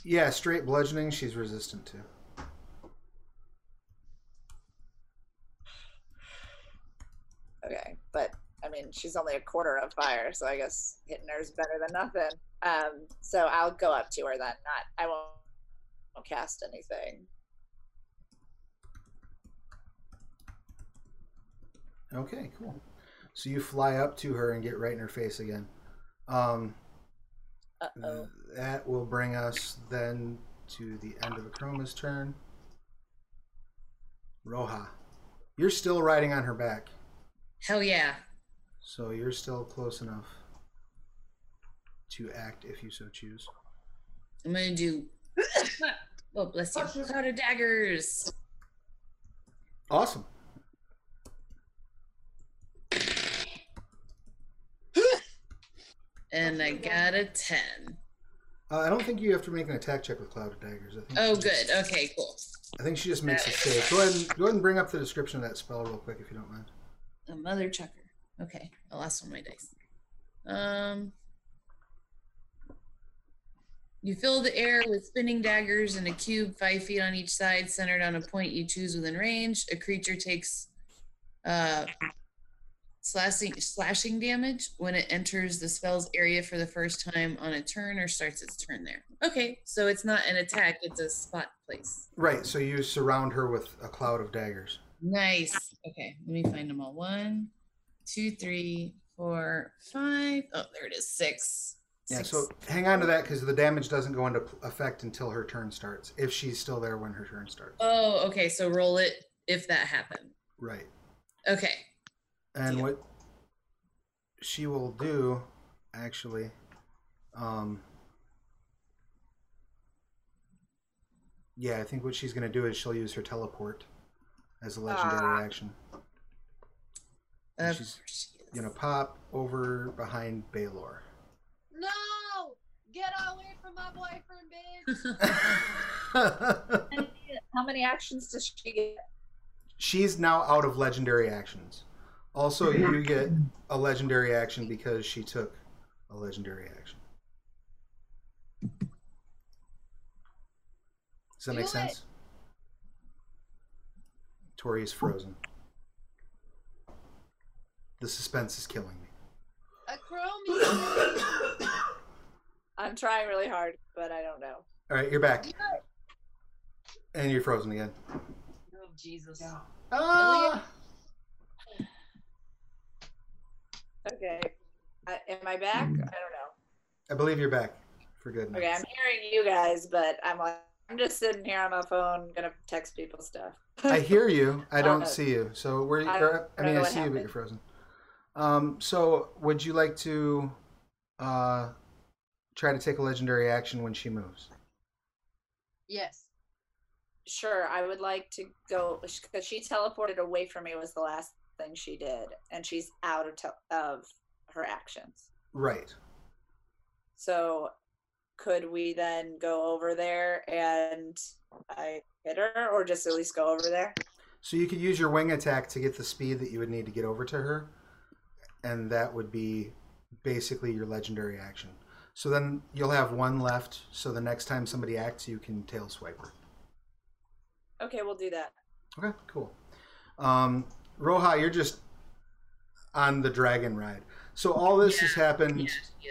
Yeah, straight bludgeoning. She's resistant to.
Okay, but I mean, she's only a quarter of fire, so I guess hitting her is better than nothing. Um, so I'll go up to her then. Not, I won't, won't cast anything.
Okay, cool. So you fly up to her and get right in her face again. Um,
Uh oh.
that will bring us then to the end of Akroma's turn. Roja, you're still riding on her back,
Hell yeah.
so you're still close enough to act if you so choose.
I'm gonna do. oh, bless you. Cloud of daggers.
Awesome.
And I got a 10.
Uh, I don't think you have to make an attack check with Cloud of Daggers. I think
Oh,
she
good.
just-
Okay, cool.
I think she just makes a save. Go ahead and go ahead and bring up the description of that spell real quick if you don't mind.
A mother chucker. Okay, I lost one of my dice. Um, you fill the air with spinning daggers in a cube five feet on each side, centered on a point you choose within range. A creature takes uh, slashing slashing damage when it enters the spell's area for the first time on a turn or starts its turn there. Okay, so it's not an attack; it's a spot place.
Right. So you surround her with a cloud of daggers.
Nice. Okay, let me find them all. One, two, three, four, five. Oh, there it is. Six.
Yeah.
Six.
So hang on to that because the damage doesn't go into effect until her turn starts. If she's still there when her turn starts.
Oh, okay. So roll it if that happened.
Right.
Okay.
And
Deal.
what she will do, actually, um, yeah, I think what she's going to do is she'll use her teleport as a legendary
Ah.
action.
Of
she's
she.
Gonna pop over behind Baylor.
No! Get away from my boyfriend, bitch!
How many actions does she get?
she's now out of legendary actions. Also, you get a legendary action because she took a legendary action. Does that
Do
make
it.
sense? Tori is frozen. The suspense is killing me.
A chromie!
I'm trying really hard, but I don't know.
All right, you're back. And you're frozen again.
oh, Jesus.
Ah!
Okay. I, am I back? I don't know.
I believe you're back for good.
Okay, I'm hearing you guys, but I'm like, I'm just sitting here on my phone, gonna text people stuff.
I hear you. I don't
Uh,
see you. So where?
I
or- I, mean, I
what
see you, but you're frozen. Um. So would you like to uh try to take a legendary action when she moves?
Yes.
Sure, I would like to go because she teleported away from me was the last thing she did, and she's out of of her actions.
Right.
So could we then go over there and I hit her, or just at least go over there?
So you could use your wing attack to get the speed that you would need to get over to her, and that would be basically your legendary action. So then you'll have one left. So the next time somebody acts, you can tail swipe her.
Okay, we'll do that.
Okay, cool. Um, Roja, you're just on the dragon ride. So all this has happened
Yeah,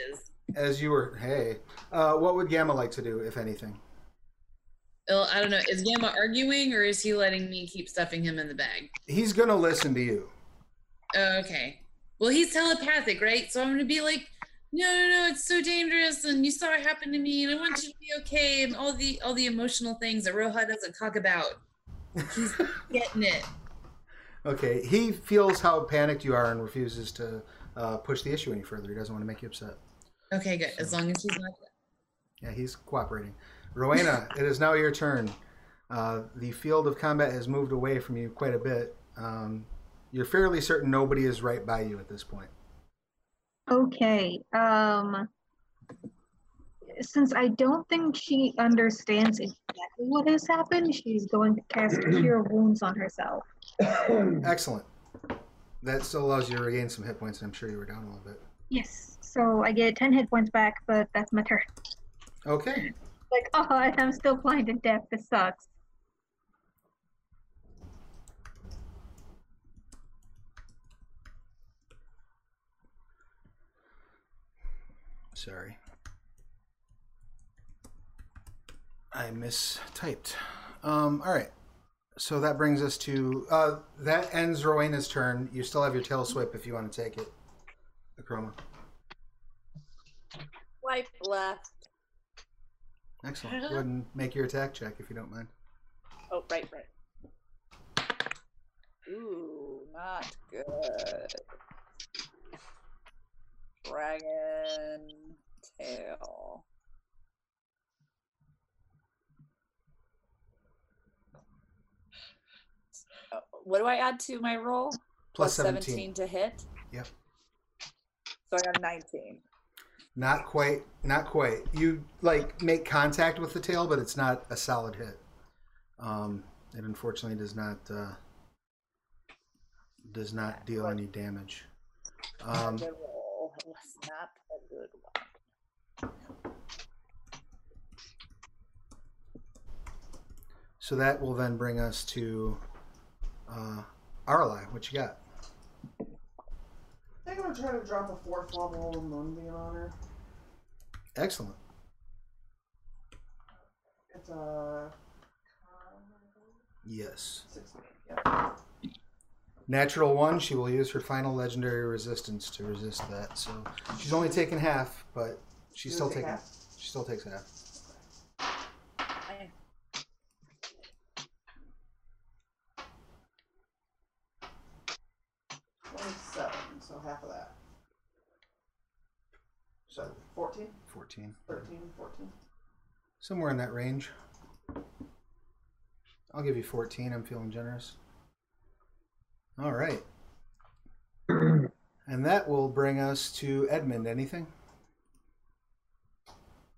as you were. Hey, uh, what would Gamma like to do, if anything?
Well, I don't know. Is Gamma arguing or is he letting me keep stuffing him in the bag?
He's gonna listen to you.
Oh, okay. Well, he's telepathic, right? So I'm gonna be like, no, no, no, it's so dangerous, and you saw it happen to me, and I want you to be okay, and all the all the emotional things that Roja doesn't talk about. He's getting it.
Okay, he feels how panicked you are and refuses to uh, push the issue any further. He doesn't want to make you upset.
Okay, good. As long as he's not.
Yeah, he's cooperating. Rauvaena, it is now your turn. Uh, the field of combat has moved away from you quite a bit. Um, you're fairly certain nobody is right by you at this point.
Okay. Um since I don't think she understands exactly what has happened, she's going to cast Cure Wounds on herself.
Excellent. That still allows you to regain some hit points, and I'm sure you were down a little bit.
Yes. So I get 10 hit points back, but that's my turn.
Okay.
Like, oh, I'm still blind to death. This sucks.
Sorry. I mistyped. Um, all right. So that brings us to uh, that ends Rauvaena's turn. You still have your tail swipe if you want to take it. Akroma.
Swipe left.
Excellent. Go ahead and make your attack check if you don't mind.
Oh, right, right. Ooh, not good. Dragon tail. Uh, What do I add to my roll?
Plus 17.
to hit.
Yep.
So I got 19.
Not quite. Not quite. You like make contact with the tail, but it's not a solid hit. Um, it unfortunately does not uh, does not deal any damage. Um,
roll. Was not a good one.
so that will then bring us to uh, Aralei. What you got?
I think I'm gonna try to drop a fourth level moonbeam on her.
Excellent.
It's a
Yes.
sixteen. Yeah.
Natural one. She will use her final legendary resistance to resist that. So she's only taken half, but she's still taking.
half?
She still takes half.
I-
Twenty-seven. So half of that.
So
14,
14.
13, 14.
Somewhere in that range. I'll give you 14. I'm feeling generous. All right. and that will bring us to Edmund. Anything?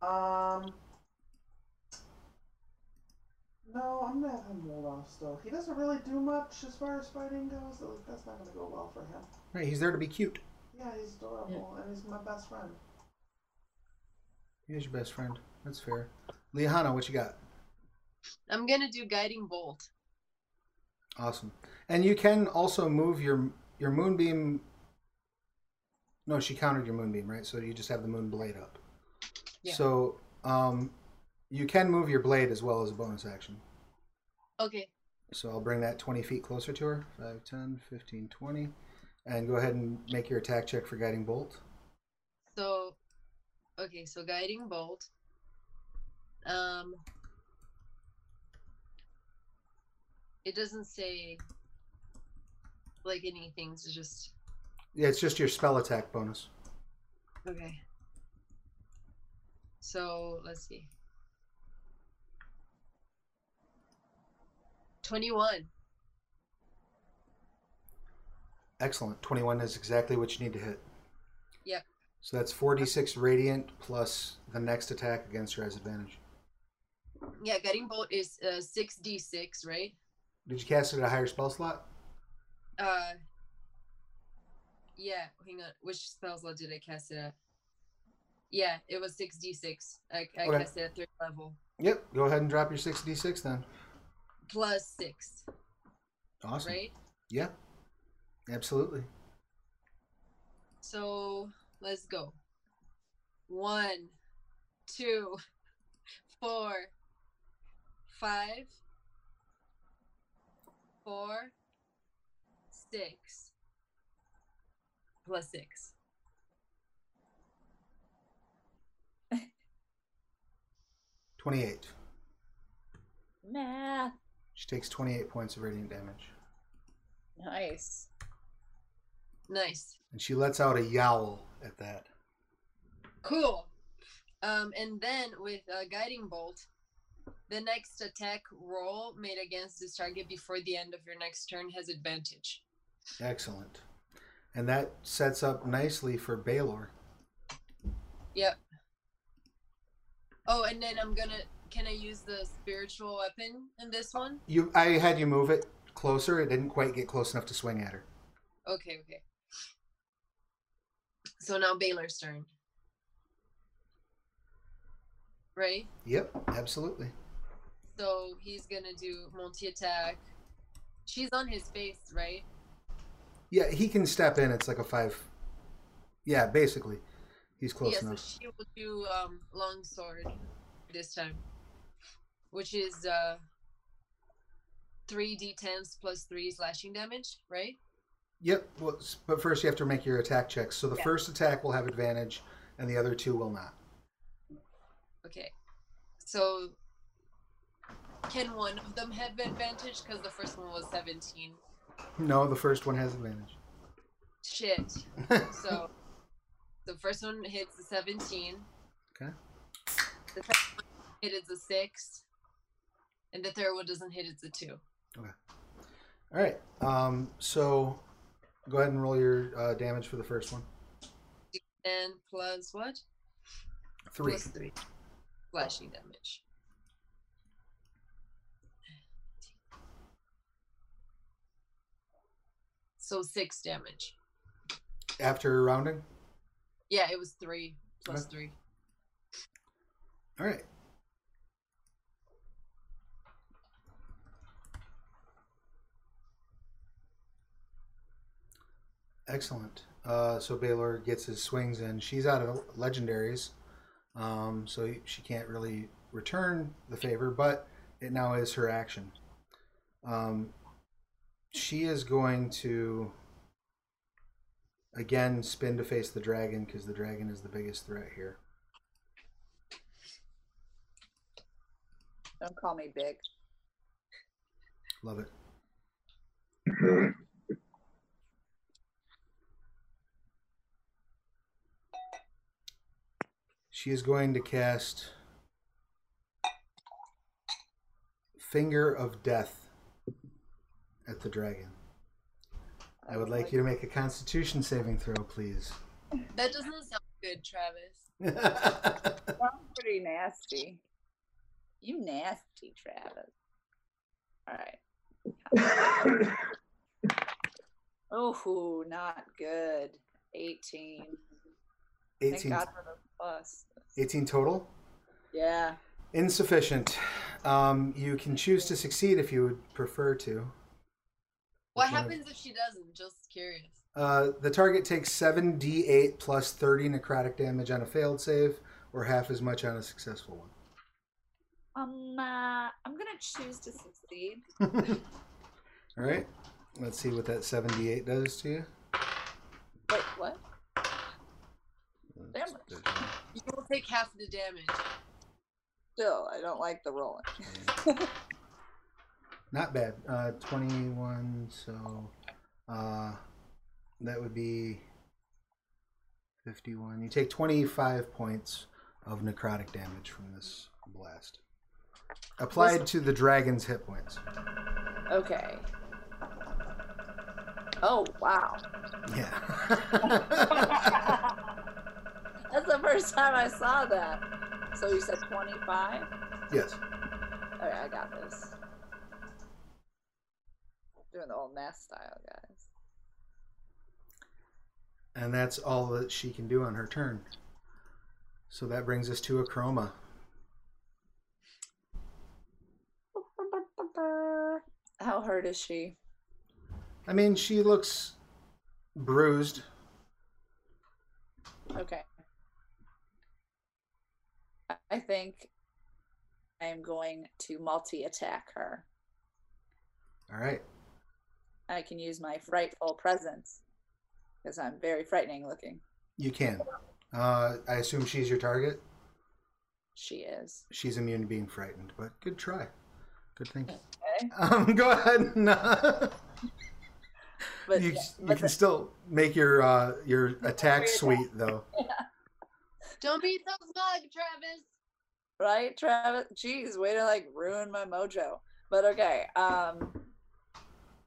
Um. No, I'm gonna have him hold off still. He doesn't really do much as far as fighting goes. so, Like, that's not gonna go well for him.
Right, he's there to be cute.
Yeah, he's adorable and he's my best friend.
He's your best friend. That's fair. Liahana, what you got?
I'm gonna do guiding bolt.
Awesome. And you can also move your your moonbeam. No, she countered your moonbeam, right? So you just have the moon blade up.
Yeah.
So um, you can move your blade as well as a bonus action.
Okay.
So I'll bring that 20 feet closer to her. 5, 10, 15, 20. And go ahead and make your attack check for guiding bolt.
So, okay. So guiding bolt. Um. It doesn't say like anything. It's just
Yeah, it's just your spell attack bonus.
okay. So let's see. Twenty-one.
Excellent. 21 is exactly what you need to hit. So that's 4d6 radiant plus the next attack against her has advantage.
Yeah, bolt is uh, six d six, right?
Did you cast it at a higher spell slot?
Uh. Yeah, hang on. Which spell slot did I cast it at? Yeah, it was six d six. I, I
Okay.
cast it at third level
Yep. Go ahead and drop your 6d6 then.
plus six,
Awesome.
right?
Yeah. Absolutely.
So let's go. One, two, four, five, four, six, plus six.
Twenty-eight.
Math.
She takes twenty-eight points of radiant damage,
Nice.
Nice.
and she lets out a yowl at that.
Cool. Um, and then with uh, guiding bolt, the next attack roll made against this target before the end of your next turn has advantage.
Excellent. And that sets up nicely for Baylor.
Yep. Oh, and then I'm gonna. Can I use the spiritual weapon in this one?
You, I had you move it closer. It didn't quite get close enough to swing at her.
Okay, okay. So now Baylor's turn. Right?
Yep, absolutely.
So he's gonna do multi attack. She's on his face, right?
Yeah, he can step in. It's like a five. Yeah, basically, he's close
yeah,
enough.
so she will do um long sword this time. Which is uh three D tens plus three slashing damage, right?
Yep. Well, but first you have to make your attack checks. So the
Yeah.
first attack will have advantage, and the other two will not.
Okay. So can one of them have advantage? Because the first one was seventeen.
No, the first one has advantage.
Shit. So the first one hits the 17.
Okay.
The second one hits a 6. And the third one doesn't hit, it's a 2. Okay.
All right. Um. So, go ahead and roll your uh, damage for the first one.
And plus what?
Three.
Plus 3. Slashing damage. So 6 damage.
After rounding.
Yeah, it was 3 plus
Okay.
3.
All right. Excellent. Uh, so Baylor gets his swings in. She's out of legendaries, um, so she can't really return the favor, but it now is her action. Um, she is going to again spin to face the dragon because the dragon is the biggest threat here.
Don't call me big.
Love it. She is going to cast Finger of Death at the dragon. I would like you to make a Constitution saving throw, please.
That doesn't sound good, Travis.
Sounds pretty nasty. You nasty, Travis. All right. Oh, not good. 18. Thank
18,
God for the plus.
18 total?
Yeah.
Insufficient. Um, you can choose to succeed if you would prefer to.
What
Which one of-
happens if she doesn't? Just curious.
Uh, the target takes 7d8 plus 30 necrotic damage on a failed save, or half as much on a successful one.
Um, uh, I'm gonna choose to succeed.
All right. Let's see what that 7d8 does to you.
Wait, what? Damn
You will take half the damage.
Still, I don't like the rolling.
Not bad. Uh, 21, so uh, that would be 51. You take 25 points of necrotic damage from this blast. Applied to the dragon's hit points.
Okay. Oh wow.
Yeah.
first time I saw that. So you said 25?
Yes.
All right, I got this. Doing the old math style, guys.
And that's all that she can do on her turn. So that brings us to Akroma.
How hurt is she?
I mean, she looks bruised.
Okay. I think I'm going to multi attack her.
All right.
I can use my frightful presence because I'm very frightening looking.
You can. Uh, I assume she's your target.
She is.
She's immune to being frightened, but good try. Good thinking.
Okay.
Um, go ahead. And, uh,
But,
you
yeah,
you can
the-
still make your uh, your attack suite though.
Don't be so smug, Travis.
right, Travis? Jeez, way to like ruin my mojo. But okay. Um.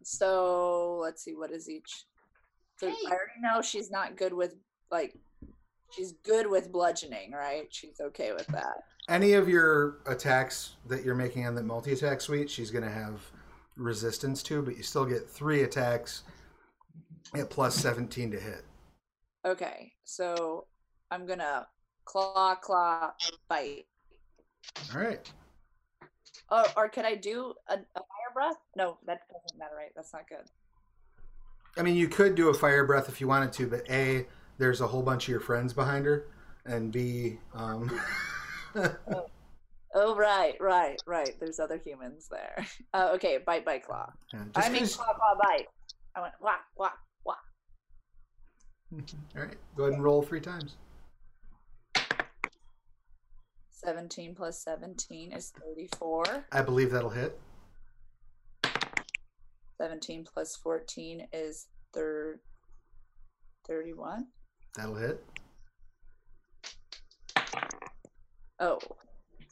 So let's see. What is each? So
Hey.
I already know she's not good with like. She's good with bludgeoning, right? She's okay with that.
Any of your attacks that you're making on the multi attack suite, she's going to have resistance to, but you still get three attacks at plus 17 to hit.
Okay, so I'm gonna claw, claw, bite.
All right.
Or, or could I do a, a fire breath? No, that doesn't matter, right? That's not good.
I mean, you could do a fire breath if you wanted to, but A, there's a whole bunch of your friends behind her, and B, um,
Oh, right, right, right. There's other humans there. Uh, okay, bite, bite, claw.
yeah,
I mean,
'cause-
claw, claw, bite. I went whack, whack, whack.
all right, go ahead and roll three times.
17 plus 17 is 34.
I believe that'll hit.
17 plus 14 is thir- 31.
That'll hit.
Oh,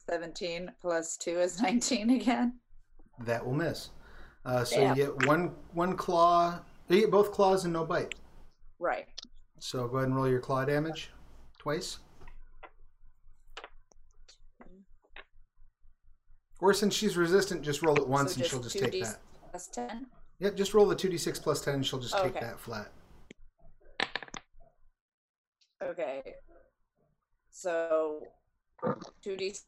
17 plus 2 is 19 again.
That will miss. Uh, so
Damn.
you get one one claw. You get both claws and no bite.
Right.
So go ahead and roll your claw damage twice. Or since she's resistant, just roll it once and
just
she'll just take
2d
that.
Plus 10.
Yep, just roll the 2d6 plus 10 and she'll just oh, take
Okay.
that flat.
Okay. So 2d6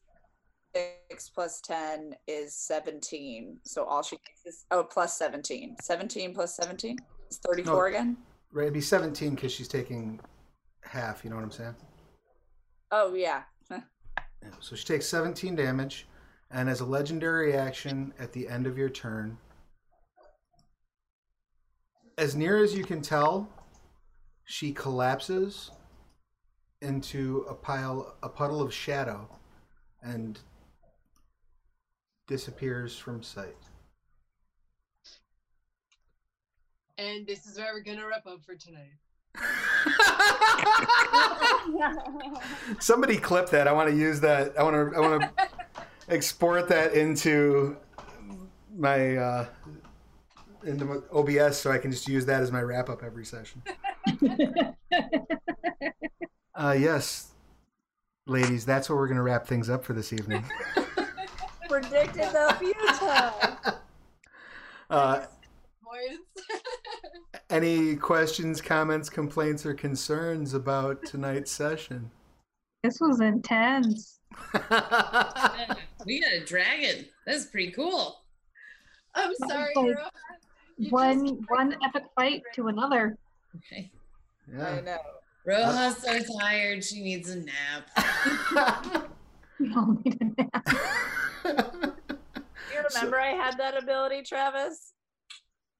plus 10 is 17. So all she takes is, oh, plus 17. 17 plus 17 is 34
No.
again?
Right, it'd be 17 because she's taking half, you know what I'm saying?
Oh, yeah.
Yeah, So she takes 17 damage, and as a legendary action at the end of your turn, as near as you can tell, she collapses into a pile, a puddle of shadow, and disappears from sight.
And this is where we're gonna wrap up for tonight.
Somebody clip that. I want to use that. I want to. I want to export that into my uh, into my OBS so I can just use that as my wrap up every session. Uh, yes, ladies, that's where we're going to wrap things up for this evening.
Predicted the future.
Uh, any questions, comments, complaints, or concerns about tonight's session?
This was intense.
Yeah, we got a dragon. That's pretty cool.
I'm sorry,
like
Rohan. You
one
just-
one epic fight to another.
Okay.
I know.
Roja's so tired. She needs a nap.
We all need a nap.
You remember I had that ability, Travis?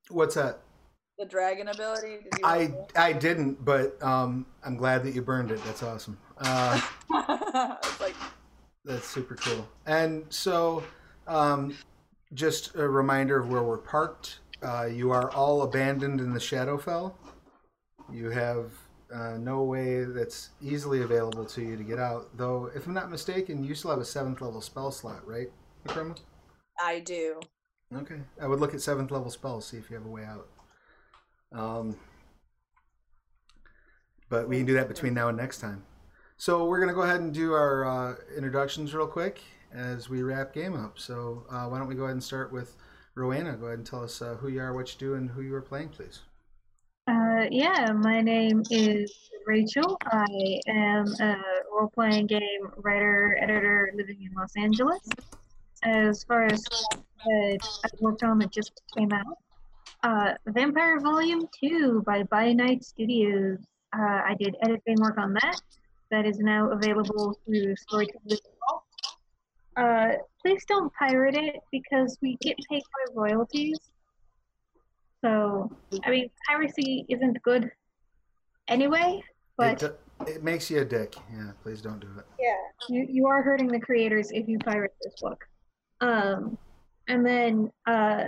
What's that?
The dragon ability? Did you
I
remember?
I didn't, but um, I'm glad that you burned it. That's awesome. Uh,
it's like,
that's super cool. And so, um, just a reminder of where we're parked. Uh, you are all abandoned in the Shadowfell. You have uh, no way that's easily available to you to get out. Though, if I'm not mistaken, you still have a seventh level spell slot, right, Akroma?
I do.
Okay. I would look at seventh level spells, see if you have a way out. Um, but we can do that between now and next time. So we're gonna go ahead and do our uh, introductions real quick as we wrap game up. So uh, why don't we go ahead and start with Rauvaena? Go ahead and tell us uh, who you are, what you do, and who you are playing, please.
Uh, yeah, my name is Rachel. I am a role playing game writer, editor living in Los Angeles. As far as I've worked on that just came out, uh, Vampire Volume 2 by By Night Studios. Uh, I did editing work on that. That is now available through Storyteller. Uh, please don't pirate it because we get paid by royalties. So, I mean, piracy isn't good anyway,
It,
but
do- it makes you a dick. Yeah, please don't do it.
yeah, you, you are hurting the creators if you pirate this book. Um, and then uh,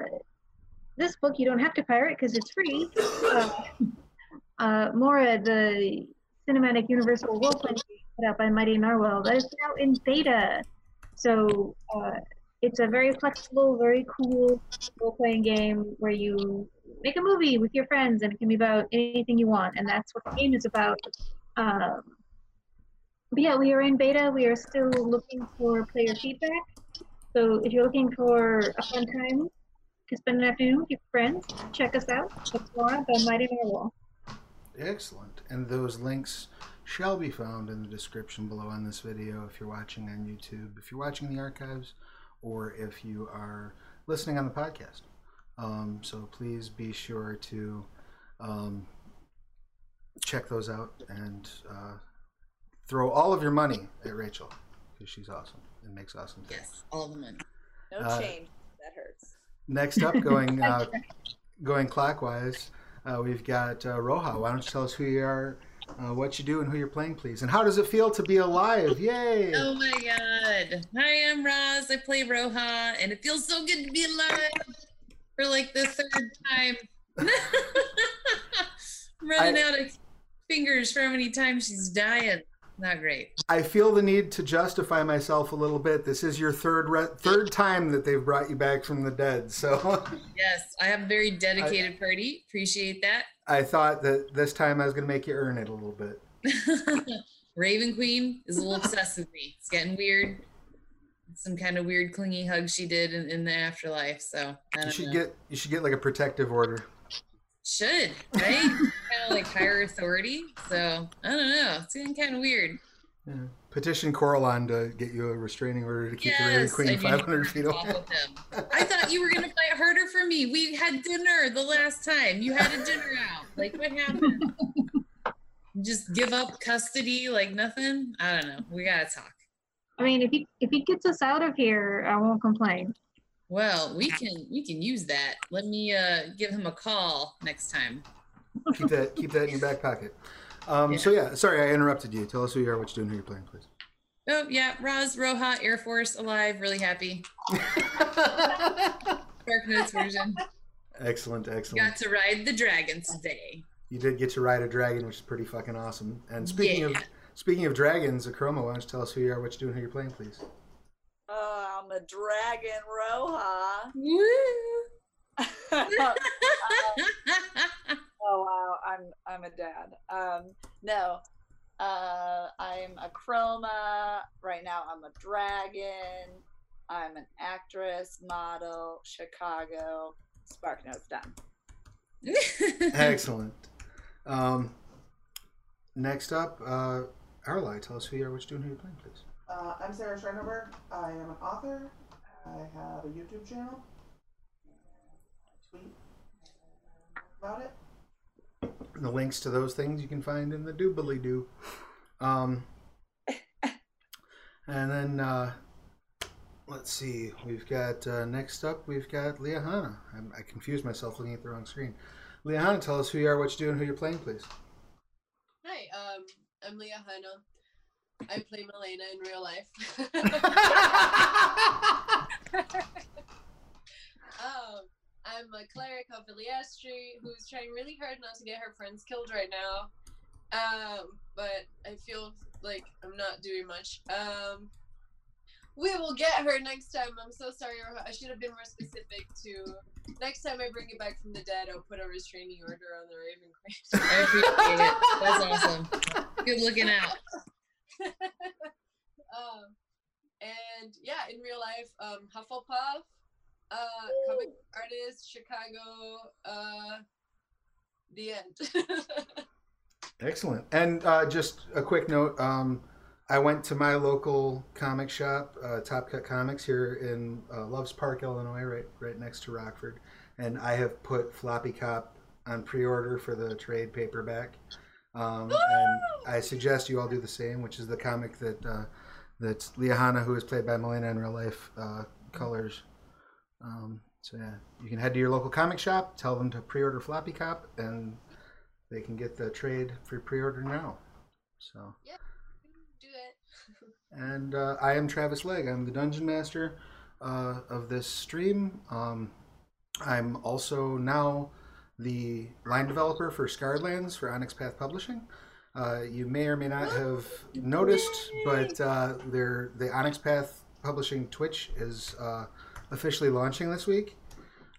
this book you don't have to pirate because it's free. Uh, uh, Mora, the cinematic universal role playing game put out by Mighty Narwhal, that is now in beta. So uh, it's a very flexible, very cool role playing game where you make a movie with your friends and it can be about anything you want, and that's what the game is about. Um, but yeah, we are in beta. We are still looking for player feedback. So if you're looking for a fun time to spend an afternoon with your friends, check us out. It's Laura by Mighty Narwhal.
Excellent. And those links shall be found in the description below on this video if you're watching on YouTube, if you're watching the archives, or if you are listening on the podcast. Um, so please be sure to um, check those out and uh, throw all of your money at Rachel because she's awesome and makes awesome things.
Yes, all the money.
No
Uh,
change. That hurts.
Next up, going uh, going clockwise, uh, we've got uh, Roja. Why don't you tell us who you are, uh, what you do, and who you're playing, please? And how does it feel to be alive? Yay!
Oh my god. Hi, I'm Roz. I play Roja, and it feels so good to be alive for like the third time. I'm running out of fingers for how many times she's dying. Not great.
I feel the need to justify myself a little bit. This is your third re- third time that they've brought you back from the dead, so
Yes, I have a very dedicated party. Appreciate that.
I thought that this time I was going to make you earn it a little bit.
Raven Queen is a little obsessed with me. It's getting weird. Some kind of weird clingy hug she did in, in the afterlife. So I
You should
know.
get you should get like a protective order.
Should, right? kind of like higher authority. So I don't know. It's getting kind of weird.
Yeah. Petition Corellon to get you a restraining order to keep the Raven Queen
do need to
500 feet
talk
away.
I thought you were gonna fight harder for me. We had dinner the last time. You had a dinner out. Like what happened? Just give up custody like nothing? I don't know. We gotta talk.
I mean, if he if he gets us out of here, I won't complain.
Well, we can we can use that. Let me uh give him a call next time.
keep that keep that in your back pocket. Um, So yeah, sorry I interrupted you. Tell us who you are, what you're doing, who you're playing, please.
Oh yeah, Roz Roja Air Force alive, really happy. Dark Notes version.
excellent, excellent.
Got to ride the dragon today.
You did get to ride a dragon, which is pretty fucking awesome. And speaking of speaking of dragons, Akroma, why don't you tell us who you are, what you're doing, who you're playing, please?
Oh, I'm a dragon Roja.
Woo!
oh wow, I'm I'm a dad. Um, no, uh, I'm Akroma. Right now, I'm a dragon. I'm an actress, model, Chicago. Spark notes done.
Excellent. Um, next up, uh, Aralei, tell us who you are, what you do, doing, who you're playing, please.
Uh, I'm Sarah Scharnweber. I am an author. I have a YouTube channel. I tweet about it.
The links to those things you can find in the doobly doo. Um, and then uh, let's see, we've got uh, next up, we've got Liahana. I'm, I confused myself looking at the wrong screen. Liahana, tell us who you are, what you do, and who you're playing, please.
Hi, um, I'm Liahana. I play Milena in real life. um, I'm a cleric of Eilistraee who's trying really hard not to get her friends killed right now. Um, but I feel like I'm not doing much. Um, we will get her next time. I'm so sorry. I should have been more specific to next time I bring it back from the dead, I'll put a restraining order on the Raven Queen.
I appreciate it. That's awesome. Good looking out.
Life, um, Hufflepuff, uh, comic artist, Chicago, uh, the end.
Excellent. And uh, just a quick note. Um, I went to my local comic shop, uh, Top Cut Comics, here in uh, Loves Park, Illinois, right right next to Rockford, and I have put Floppy Cop on pre-order for the trade paperback. Um, and I suggest you all do the same, which is the comic that uh, that Liahana, who is played by Milena in real life, uh, colors. Um, so yeah, you can head to your local comic shop, tell them to pre-order Floppy Cop, and they can get the trade for pre-order now. So.
Yeah, do it.
And uh, I am Travis Legge. I'm the dungeon master uh, of this stream. Um, I'm also now the line developer for Scarred Lands for Onyx Path Publishing. Uh, you may or may not have noticed, but uh, the Onyx Path Publishing Twitch is uh, officially launching this week.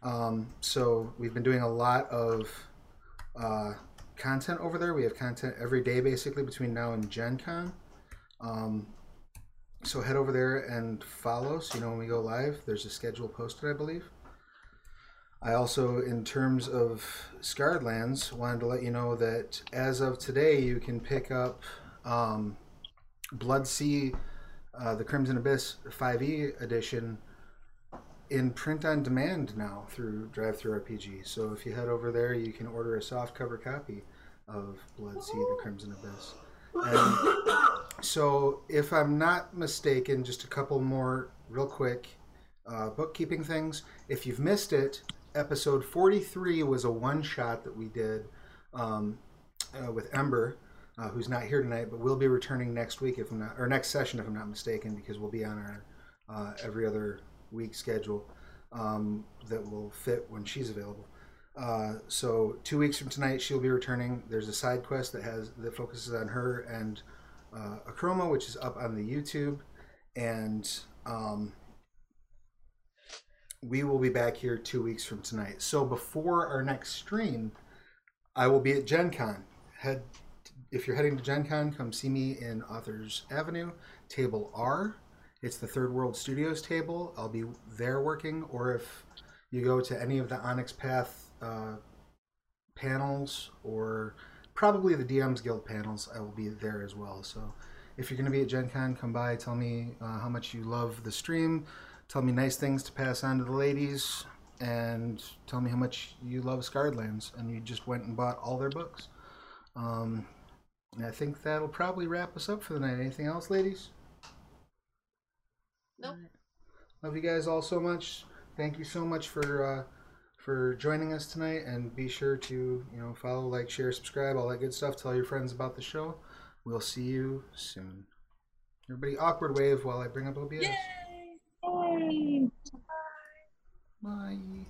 Um, so we've been doing a lot of uh, content over there. We have content every day, basically between now and Gen Con. Um, so head over there and follow so you know when we go live. There's a schedule posted, I believe. I also, in terms of Scarred Lands, wanted to let you know that as of today, you can pick up um, Blood Sea, uh, the Crimson Abyss 5e edition in print on demand now through Drive Through RPG. So if you head over there, you can order a soft cover copy of Blood Sea, the Crimson Abyss. And so, if I'm not mistaken, just a couple more real quick uh, bookkeeping things. If you've missed it, episode 43 was a one shot that we did um, uh, with Ember, uh, who's not here tonight, but will be returning next week, if I'm not, or next session, if I'm not mistaken, because we'll be on our uh, every other week schedule um, that will fit when she's available. Uh, so two weeks from tonight, she'll be returning. There's a side quest that has that focuses on her and uh, Akroma, which is up on the YouTube, and um, we will be back here two weeks from tonight. So before our next stream, I will be at Gen Con. Head if you're heading to Gen Con, come see me in Authors Avenue, table R. It's the Third World Studios table. I'll be there working, or if you go to any of the Onyx Path uh, panels, or probably the DM's Guild panels, I will be there as well. So if you're going to be at Gen Con, come by, tell me uh, how much you love the stream, tell me nice things to pass on to the ladies, and tell me how much you love Scarred Lands, and you just went and bought all their books. Um, and I think that'll probably wrap us up for the night. Anything else, ladies?
Nope.
Love you guys all so much. Thank you so much for uh, for joining us tonight, and be sure to you know follow, like, share, subscribe, all that good stuff. Tell your friends about the show. We'll see you soon. Everybody, awkward wave while I bring up OBS.
Yay!
Yay!
Bye.